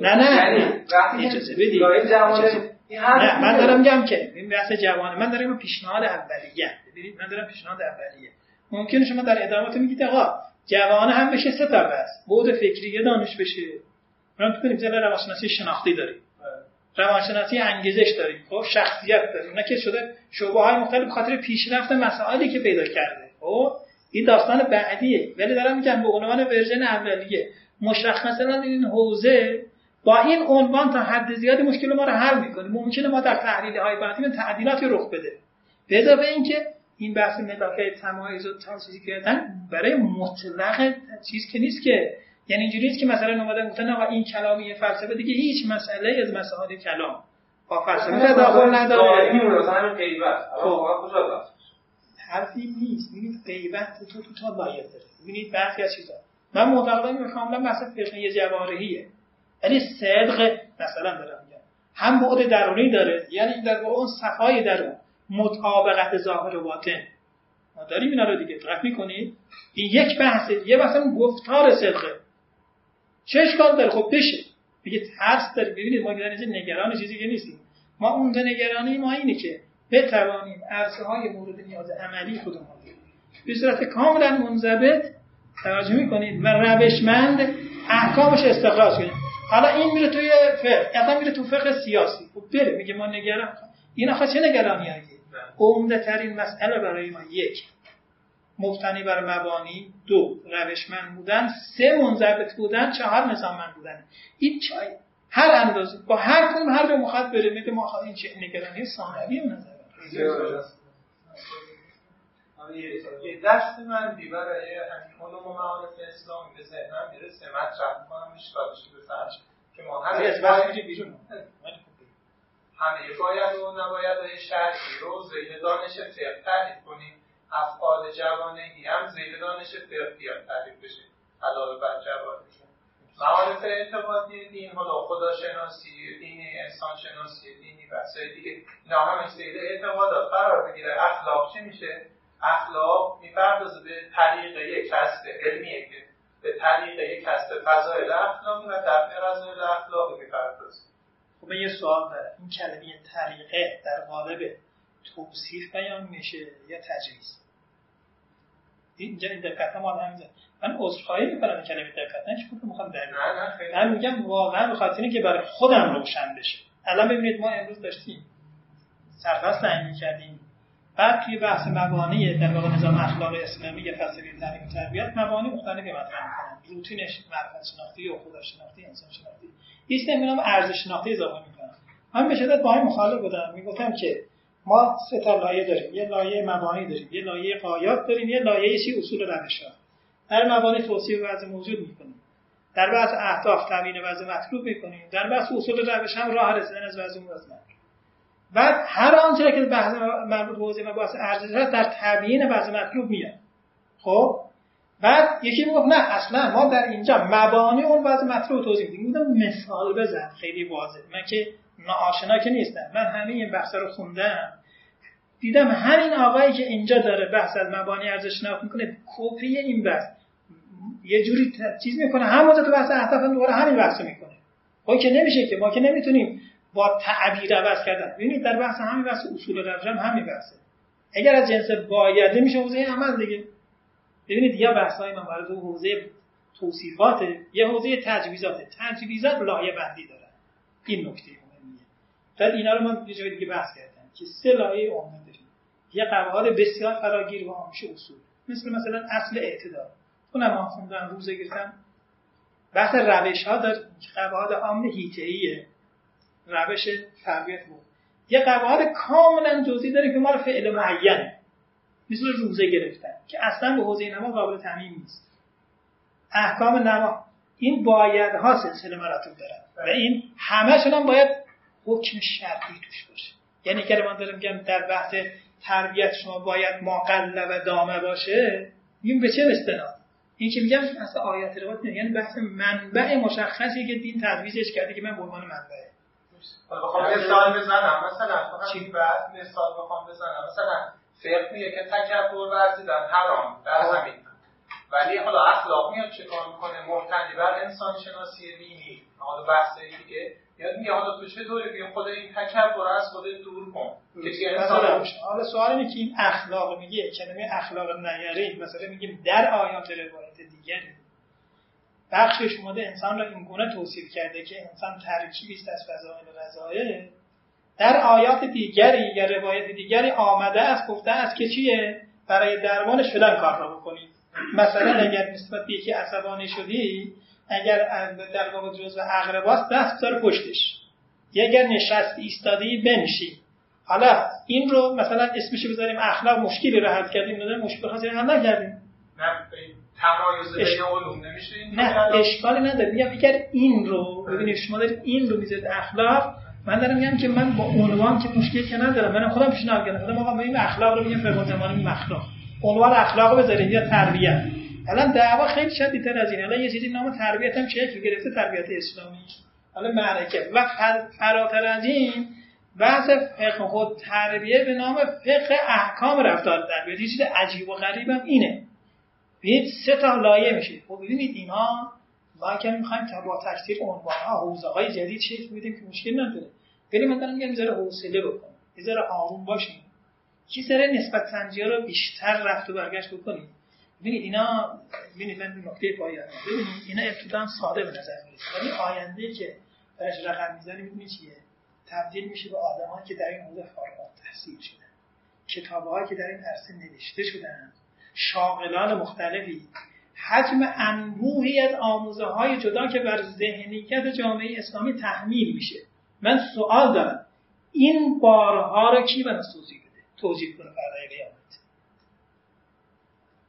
S2: نه نه
S3: یعنی
S2: اجازه بدید.
S3: نه
S2: من دارم میگم که این بحث جوانه. من دارم پیشنهاد اولیه. ببینید من دارم پیشنهاد اولیه. ممکنه شما در ادامات میگید آقا جوانه هم بشه سه تا بس بود فکری یه دانش بشه. من تو کنیم مثلا روانشناسی شناختی داریم. روانشناسی انگیزش داریم. خب شخصیت داریم. نه که شده شعبه های مختلف خاطر پیشرفت مسائلی که پیدا کرده. خب این داستان بعدیه. ولی دارم میگم به عنوان ورژن اولیه. مشخصا این حوزه با این عنوان تا حد زیادی مشکل ما رو حل می‌کنه. ممکنه ما در تحلیل های بعدی تعدیلاتی رخ بده. به اضافه اینکه این بحث ملاکه تمایز و چیزی کردن برای مطلق چیز که نیست که یعنی اینجوری نیست که مثلا اومدن گفتن آقا این کلامی فلسفه دیگه هیچ مسئله از مسائل کلام با فلسفه تداخل نداره.
S3: خب.
S2: حرفی نیست. ببینید غیبت تو تو تا داره. ببینید برخی از چیزا. من معتقدم کاملا بحث فقهی جوارحیه. ولی صدق مثلا دارم میگم. هم بعد درونی داره یعنی در اون صفای درون مطابقت ظاهر و باطن. ما داریم اینا رو دیگه دقت می‌کنید این یک بحثه یه بحث گفتار صدقه چه اشکال داره؟ خب بشه. میگه ترس داره. ببینید ما در نگران چیزی که نیستیم. ما اون نگرانی ما اینه که بتوانیم عرصه های مورد نیاز عملی خودمون به صورت کاملا منضبط توجه می‌کنید و روشمند احکامش استخراج کنیم حالا این میره توی فقه اصلا میره تو فقه سیاسی. خب بره میگه ما نگران این آخه چه نگرانی عمده ترین مسئله برای ما یک. مبتنی بر مبانی. دو روشمند بودن. سه منضبط بودن. چهار نظاممند بودن. این چای هر اندازه. با هر کدوم هر به مخاطب بره میگه ما این چه نگرانی؟ ثانوی نظر.
S6: یه دست من بی برای همین علوم و معارف اسلام به ذهنم می‌رسه مطرح می‌کنم اشکالش به فرش که ما همه
S2: بیرون.
S6: همه باید و نباید های شرعی رو زیر دانش فقه تعریف کنیم. افعال جوانگی هم زیر دانش فقهی هم تعریف بشه. علاوه بر جوانگی معارف اعتقادی دین حالا خداشناسی دینی انسان شناسی دینی بحثای دیگه. اینا همش زیر اعتقادات قرار بگیره. اخلاق چی میشه؟ اخلاق می‌پردازه به طریق یک کسب علمیه که به طریق یک کسب فضایل اخلاقی و دفع فضایل اخلاقی می‌پردازه.
S2: خب یه سوال داره. این کلمه طریقه در قالب توصیف بیان میشه یا تجویز؟ اینجا این دقت ما همینجا من عذرخواهی می‌کنم این کلمه دقت. نه که می‌خوام در من میگم واقعا به خاطر که برای خودم روشن بشه. الان ببینید ما امروز داشتیم سرفصل تعیین کردیم بعد توی بحث مبانی در واقع نظام اخلاق اسلامی فلسفه تعلیم تربیت مبانی مختلفی مطرح می‌کنن روتینش معرفت شناختی و خودشناختی انسان شناختی. هیچ نمی‌دونم ارزش شناختی اضافه می‌کنم من به شدت با این مخالف بودم. می‌گفتم که ما سه تا لایه داریم. یه لایه مبانی داریم یه لایه قایات داریم یه لایه چی؟ اصول روش ها در مبانی توصیف وضع موجود می‌کنیم. در بحث اهداف تامین وضع مطلوب می‌کنیم. در بحث اصول روش هم راه رسیدن از وضع مطلوب بعد هر آنچه که بحث مربوط به حوزه مباحث ارزش در تبیین وضع مطلوب میاد. خب؟ بعد یکی می‌گفت نه اصلا ما در اینجا مبانی اون وضع مطلوب توضیح میدیم. بودم مثال بزن خیلی واضح من که ناآشنا که نیستم. من همه این بحث رو خوندم. دیدم همین آقایی که اینجا داره بحث از مبانی ارزش شناخت می‌کنه کپی این بحث. یه جوری چیز می‌کنه. همونجا تو بحث اهداف دوباره همین بحث می‌کنه. خب که نمیشه که. ما که نمی‌تونیم با تعبیر عوض کردن. ببینید در بحث همین بحث اصول روش هم همین بحثه. اگر از جنس بایده میشه حوزه عمل دیگه. ببینید یا بحثای من برای حوزه توصیفات یه حوزه تجویزات. تجویزات لایه بندی دارن این نکته مهمیه. در اینا رو من یه جای دیگه بحث کردم که سه لایه عمومی داریم. یه قواعد بسیار فراگیر و آموش اصول. مثل مثلا اصل اعتدال. اونم هم خوندن روزه گرفتم بحث روش ها داره قواعد عام هیته روش تربیت بود. یه قواعد کاملا جزئی داره که مال فعل معین مثل روزه گرفتن که اصلا به حوزه نما قابل تعمیم نیست. احکام نما. این باید ها سلسله مراتب دارن و این همه هم باید حکم شرعی توش باشه. یعنی که من دارم میگم در بحث تربیت شما باید مقله و دامه باشه این به چه استناد؟ این که میگم اصلا آیات روایت یعنی بحث منبع مشخصی که دین تدویزش کرده که من به عنوان منبعه.
S6: بخوام مثال بزنم. مثلا همین بعد مثال بخوام بزنم. مثلا فقه میگه که تکبر ورزیدن حرام در خب. زمین. ولی حالا اخلاق میاد چیکار می‌کنه؟ محتنی بر انسان شناسی دینی. حالا بحث دیگه. یاد میگه حالا تو چطوری بیا خود این تکبر از خود دور کن. که
S2: حالا سوال اینه که این اخلاق میگه؟ کلمه اخلاق نیاری مثلا میگیم در آیات روایت دیگری. بخشش اومده انسان را این گونه توصیف کرده که انسان ترکیبی است از فضایل و رضایل در آیات دیگری یا روایت دیگری آمده است گفته است که چیه؟ برای درمان شدن کار را بکنید. مثلا اگر نسبت به یکی عصبانی شدی اگر در واقع جزء اقرباست دست بذار پشتش. اگر نشست ایستادی بنشی حالا این رو مثلا اسمش بذاریم اخلاق مشکلی رو حل کردیم نه مشکل خاصی حل نکردیم.
S6: تمایز علوم نمیشه
S2: نه اشکالی نداره. میگم اگر این رو ببینید شما دارید این رو می‌ذارید اخلاق. من دارم میگم که من با عنوان که مشکلی که ندارم من خودم پیشنهاد کردم. خودم آقا این اخلاق رو میگم فقه زمانی اخلاق. عنوان اخلاق بذارید یا تربیت. الان دعوا خیلی شدیدتر از این. الان یه چیزی نام تربیت هم چه گرفته تربیت اسلامی. حالا معرکه. و فراتر از این بحث فقه خود. تربیه به نام فقه احکام رفتار تربیت. یه چیز عجیب و غریب هم اینه. ببینید سه تا لایه میشه. خب ببینید اینا ما که می‌خوایم با تکثیر عنوان ها حوزه های جدید شکل بدیم که مشکل نداره. ولی دارم میگم ذره حوصله بکنیم. یه ذره آروم باشیم. یه ذره نسبت سنجی رو بیشتر رفت و برگشت بکنیم. ببینید اینا ببینید من نکته پایان ببینید اینا ابتدا ساده به نظر می‌رسه. ولی آینده که درش رقم می‌زنیم می‌بینید چیه؟ تبدیل میشه به آدمایی که در این حوزه فارغ التحصیل شدن. کتابهایی که در این عرصه نوشته شدن. شاغلان مختلفی. حجم انبوهی از آموزه های جدا که بر ذهنیت جامعه اسلامی تحمیل میشه. من سوال دارم. این بارها را کی به توضیح بده؟ توضیح کنه برای قیامت.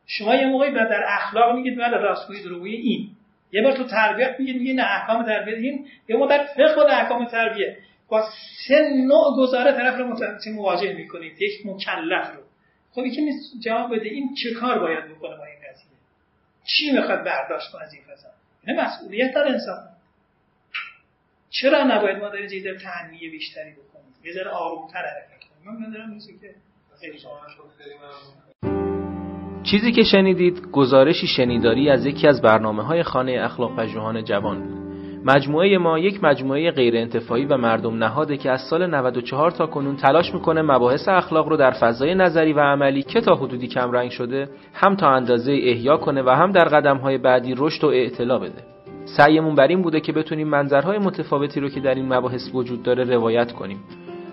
S2: شما یه موقعی در اخلاق میگید بله راستگویی دروغی این. یه بار تو تربیت میگید میگید نه احکام تربیت این. یه موقع در فقه و احکام تربیت با سه نوع گزاره طرف رو مواجه می‌کنید. یک مکلف رو. خب یکی نیست جواب بده این چه کار باید بکنه با این قضیه؟ چی می‌خواد برداشت کنه از این فضا؟ این مسئولیت داره انسان. چرا نباید ما در این تنمیه بیشتری بکنیم؟ یه ذره آرومتر حرکت کنیم. من نظرم که خیلی
S1: چیزی که شنیدید گزارشی شنیداری از یکی از برنامه های خانه اخلاق پژوهان جوان. مجموعه ما یک مجموعه غیر انتفاعی و مردم نهاده که از سال 94 تا کنون تلاش می‌کنه مباحث اخلاق رو در فضای نظری و عملی که تا حدودی کمرنگ شده هم تا اندازه احیا کنه و هم در قدم های بعدی رشد و اعتلا بده. سعیمون بر این بوده که بتونیم منظرهای متفاوتی رو که در این مباحث وجود داره روایت کنیم.